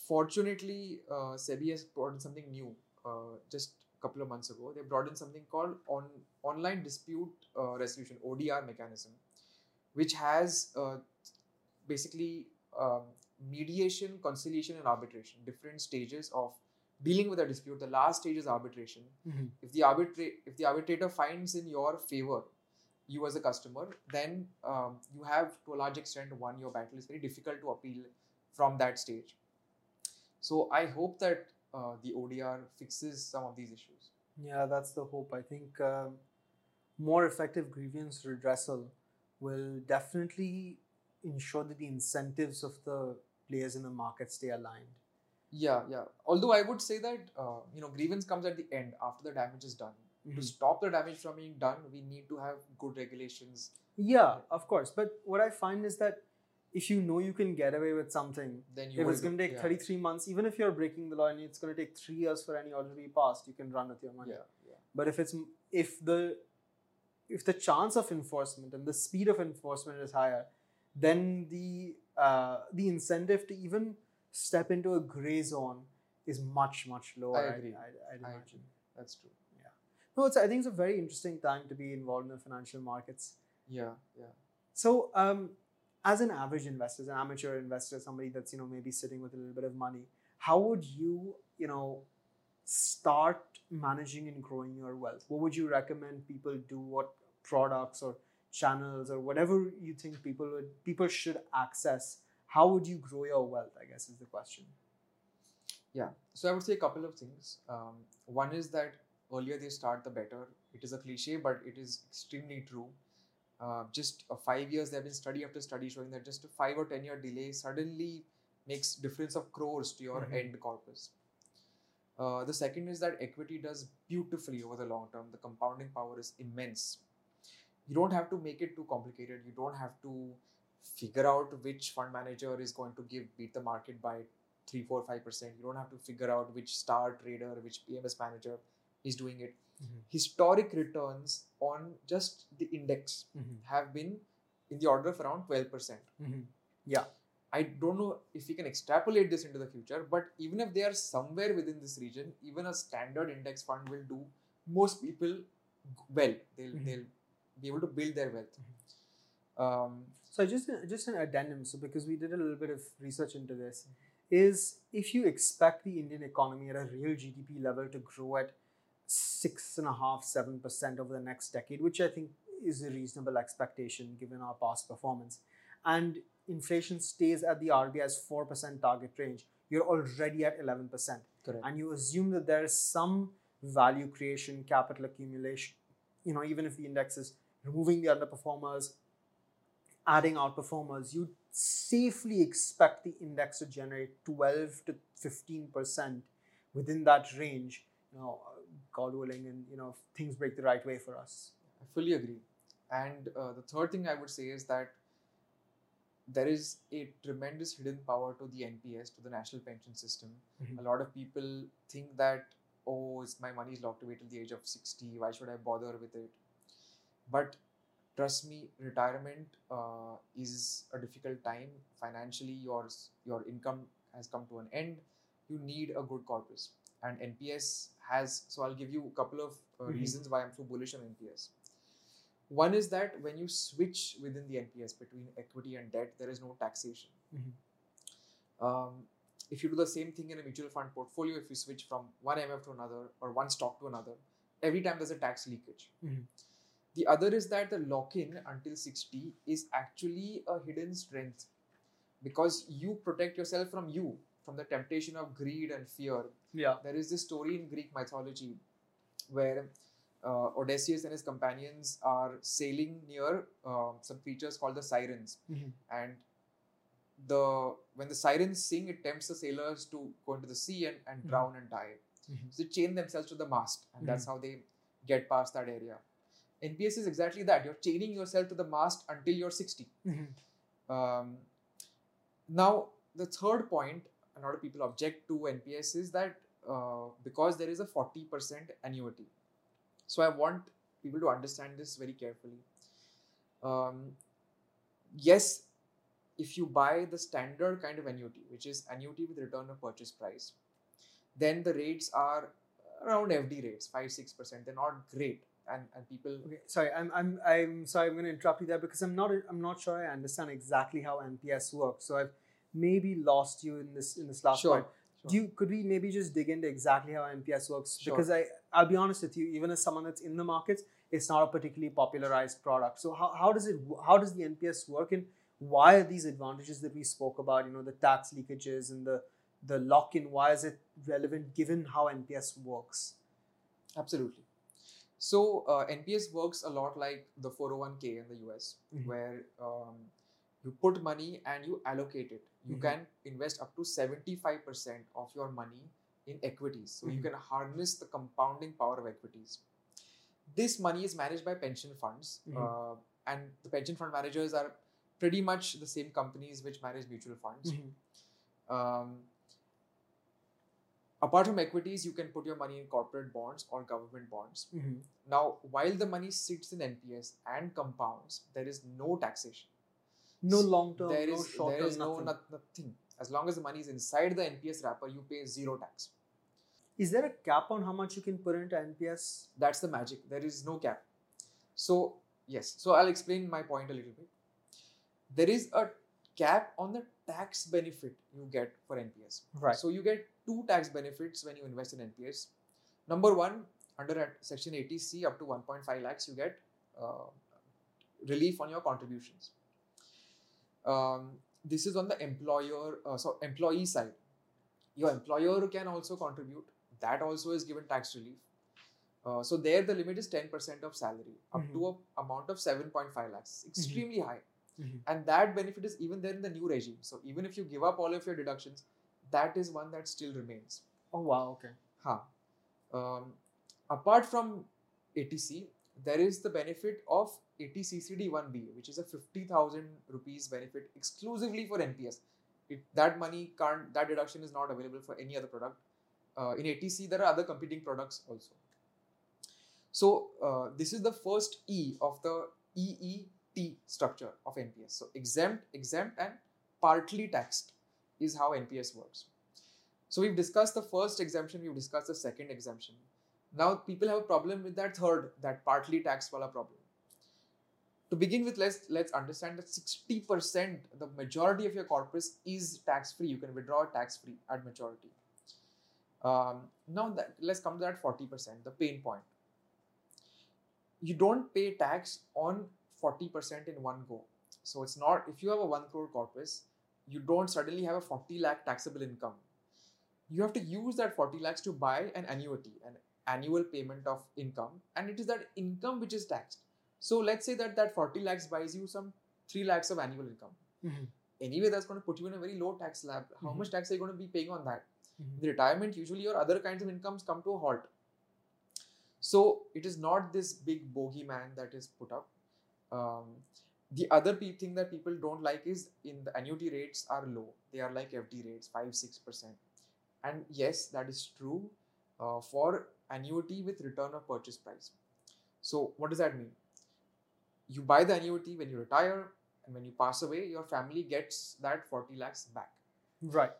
fortunately, uh, SEBI has brought in something new uh, just a couple of months ago. They brought in something called on online dispute uh, resolution (ODR) mechanism, which has uh, basically um, mediation, conciliation, and arbitration, different stages of dealing with a dispute. The last stage is arbitration. If the arbitra- if the arbitrator finds in your favor, you as a customer, then um, you have to a large extent won your battle. It's very difficult to appeal from that stage. So I hope that uh, the ODR fixes some of these issues. Yeah, that's the hope. I think um, more effective grievance redressal will definitely ensure that the incentives of the players in the market stay aligned. Yeah, yeah. Although I would say that uh, you know grievance comes at the end after the damage is done. To Mhm. stop the damage from being done, we need to have good regulations. Yeah, of course. But what I find is that if you know you can get away with something, Then you if it's going to take yeah, 33 months, even if you're breaking the law and it's going to take three years for any order to be passed, you can run with your money. Yeah, yeah. But if it's if the if the chance of enforcement and the speed of enforcement is higher, then the uh, the incentive to even step into a gray zone is much much lower. I agree. I, I, I'd imagine. agree. That's true. Yeah. No, it's, I think it's a very interesting time to be involved in the financial markets. Yeah, yeah. So, um, as an average investor, as an amateur investor, somebody that's you know maybe sitting with a little bit of money, how would you you know start managing and growing your wealth? What would you recommend people do? What products or channels or whatever you think people would people should access? How would you grow your wealth? I guess is the question. Yeah. So I would say a couple of things. Um, one is that earlier they start, the better. It is a cliche, but it is extremely true. Uh, just uh, five years, there have been study after study showing that just a five or ten year delay suddenly makes difference of crores to your Mhm. end corpus. Uh, the second is that equity does beautifully over the long term. The compounding power is immense. You don't have to make it too complicated. You don't have to figure out which fund manager is going to give beat the market by three, four, five percent. You don't have to figure out which star trader, which PMS manager is doing it. Mhm. Historic returns on just the index have been in the order of around twelve percent. Yeah. I don't know if we can extrapolate this into the future, but even if they are somewhere within this region, even a standard index fund will do most people well. They'll Mhm. they'll be able to build their wealth. Um, So just just an addendum. So because we did a little bit of research into this, is if you expect the Indian economy at a real GDP level to grow at six and a half, seven percent over the next decade, which I think is a reasonable expectation given our past performance, and inflation stays at the RBI's four percent target range, you're already at eleven percent and you assume that there is some value creation, capital accumulation, you know, even if the index is removing the underperformers, adding outperformers, you safely expect the index to generate 12 to 15% within that range, you know, God willing, and, you know, things break the right way for us. I fully agree. And uh, the third thing I would say is that there is a tremendous hidden power to the NPS, to the National Pension System. Mhm. A lot of people think that, oh, it's my money is locked away till the age of 60. Why should I bother with it? But trust me, retirement uh, is a difficult time. Financially, your, your income has come to an end. You need a good corpus. And NPS has, so I'll give you a couple of uh, Mhm. reasons why I'm so bullish on NPS. One is that when you switch within the NPS between equity and debt, there is no taxation. Mhm. Um, if you do the same thing in a mutual fund portfolio, if you switch from one MF to another or one stock to another, every time there's a tax leakage. Mhm. The other is that the lock in until 60 is actually a hidden strength because you protect yourself from you, from the temptation of greed and fear Yeah. there is this story in Greek mythology where uh, Odysseus and his companions are sailing near uh, some creatures called the sirens, Mhm. and the when the sirens sing, it tempts the sailors to go into the sea and, and Mhm. drown and die. Mhm. So they chain themselves to the mast, and that's Mhm. how they get past that area. NPS is exactly that. You're chaining yourself to the mast until you're 60. Mhm. Um, now, the third point, a lot of people object to NPS is that uh, because there is a 40% annuity. So, I want people to understand this very carefully. Um, yes, if you buy the standard kind of annuity, which is annuity with return of purchase price, then the rates are around FD rates, 5 6%. They're not great. And, and people Okay, sorry, I'm, I'm, I'm sorry, I'm going to interrupt you there because I'm not, I'm not sure I understand exactly how NPS works. So I've maybe lost you in this, in this last Sure, point. sure. Do you, could we maybe just dig into exactly how NPS works? Sure. Because I, I'll be honest with you, even as someone that's in the markets, it's not a particularly popularized product. So how, how does it, how does the NPS work, and why are these advantages that we spoke about? You know, the tax leakages and the, the lock-in. Why is it relevant given how NPS works? Absolutely. So uh, NPS works a lot like the 401k in the US, Mhm. where um, you put money and you allocate it. You Mhm. can invest up to 75% of your money in equities. So you Mhm. can harness the compounding power of equities. This money is managed by pension funds, Mhm. uh, and the pension fund managers are pretty much the same companies which manage mutual funds. Um, apart from equities, you can put your money in corporate bonds or government bonds. Mhm. Now, while the money sits in NPS and compounds, there is no taxation. No long term, There no short term, there is no nothing. not, nothing. As long as the money is inside the NPS wrapper, you pay zero tax. Is there a cap on how much you can put into NPS? That's the magic. There is no cap. So yes. So I'll explain my point a little bit. There is a cap on the tax benefit you get for NPS. Right. So you get two tax benefits when you invest in NPS. Number one, under section 80C up to 1.5 lakhs, you get uh, relief on your contributions. Um, this is on the employer, uh, so employee side. Your employer can also contribute. That also is given tax relief. Uh, so there, the limit is 10% of salary up to a amount of 7.5 lakhs. Extremely high Mhm. and that benefit is even there in the new regime so even if you give up all of your deductions that is one that still remains Oh wow, okay. huh. um, apart from 80C there is the benefit of 80CCD 1B which is a 50000 rupees benefit exclusively for nps it, that money can't that deduction is not available for any other product uh, in 80C there are other competing products also so uh, this is the first e of the structure of nps so exempt exempt and partly taxed is how nps works. So we've discussed the first exemption we've discussed the second exemption. Now people have a problem with that third that partly taxed wala problem. To begin with let's let's understand that 60% the majority of your corpus is tax free you can withdraw tax free at maturity. Um, now that let's come to that 40% the pain point. You don't pay tax on 40% in one go. So it's not if you have a 1 crore corpus you don't suddenly have a 40 lakh taxable income. You have to use that 40 lakhs to buy an annuity an annual payment of income and it is that income which is taxed. So let's say that that 40 lakhs buys you some 3 lakhs of annual income. Mhm. anyway that's going to put you in a very low tax slab how Mhm. much tax are you going to be paying on that? Mhm. in retirement usually your other kinds of incomes come to a halt. So it is not this big bogeyman that is put up um, the other pe- thing that people don't like is in the annuity rates are low they are like fd rates 5 6% and yes that is true uh, for annuity with return of purchase price so what does that mean you buy the annuity when you retire and when you pass away your family gets that 40 lakhs back Right.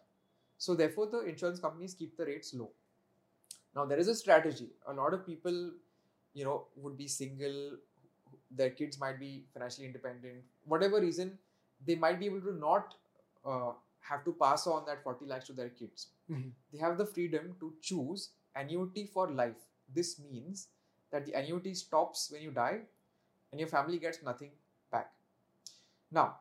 so therefore, the insurance companies keep the rates low. Now there is a strategy. A lot of people, you know, would be single. Their kids might be financially independent. Whatever reason, they might be able to not uh, have to pass on that 40 lakhs to their kids. Mhm. They have the freedom to choose annuity for life. This means that the annuity stops when you die, and your family gets nothing back. Now,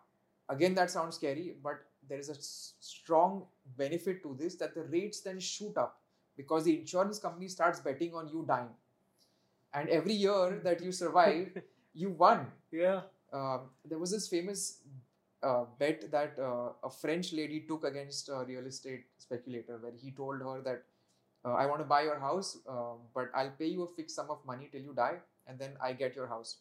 again, that sounds scary, but there is a s- strong benefit to this that the rates then shoot up because the insurance company starts betting on you dying. And every year that you survive, you won. Yeah. Um, there was this famous uh, bet that uh, a French lady took against a real estate speculator, where he told her that uh, I want to buy your house, um, but I'll pay you a fixed sum of money till you die, and then I get your house.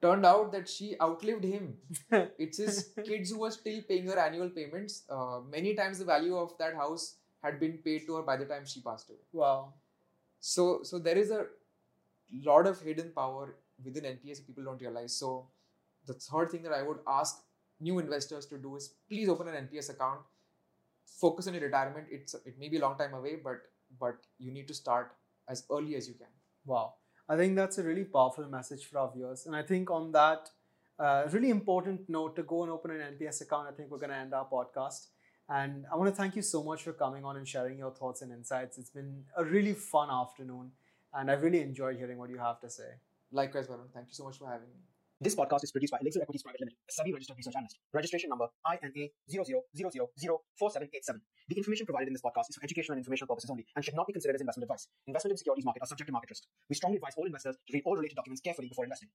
Turned out that she outlived him. it's his kids who were still paying her annual payments. Uh, many times the value of that house had been paid to her by the time she passed away. Wow. So, so there is a lot of hidden power within NPS people don't realize. So, the third thing that I would ask new investors to do is please open an NPS account. Focus on your retirement. It's it may be a long time away, but but you need to start as early as you can. Wow. I think that's a really powerful message for our viewers. And I think on that uh, really important note to go and open an NPS account, I think we're going to end our podcast. And I want to thank you so much for coming on and sharing your thoughts and insights. It's been a really fun afternoon, and I really enjoyed hearing what you have to say. Likewise, Varun. Thank you so much for having me. This podcast is produced by Elixir Equities Private Limited, a SEBI registered research analyst. Registration number INA 0000047887. The information provided in this podcast is for educational and informational purposes only and should not be considered as investment advice. Investment in securities market are subject to market risk. We strongly advise all investors to read all related documents carefully before investing.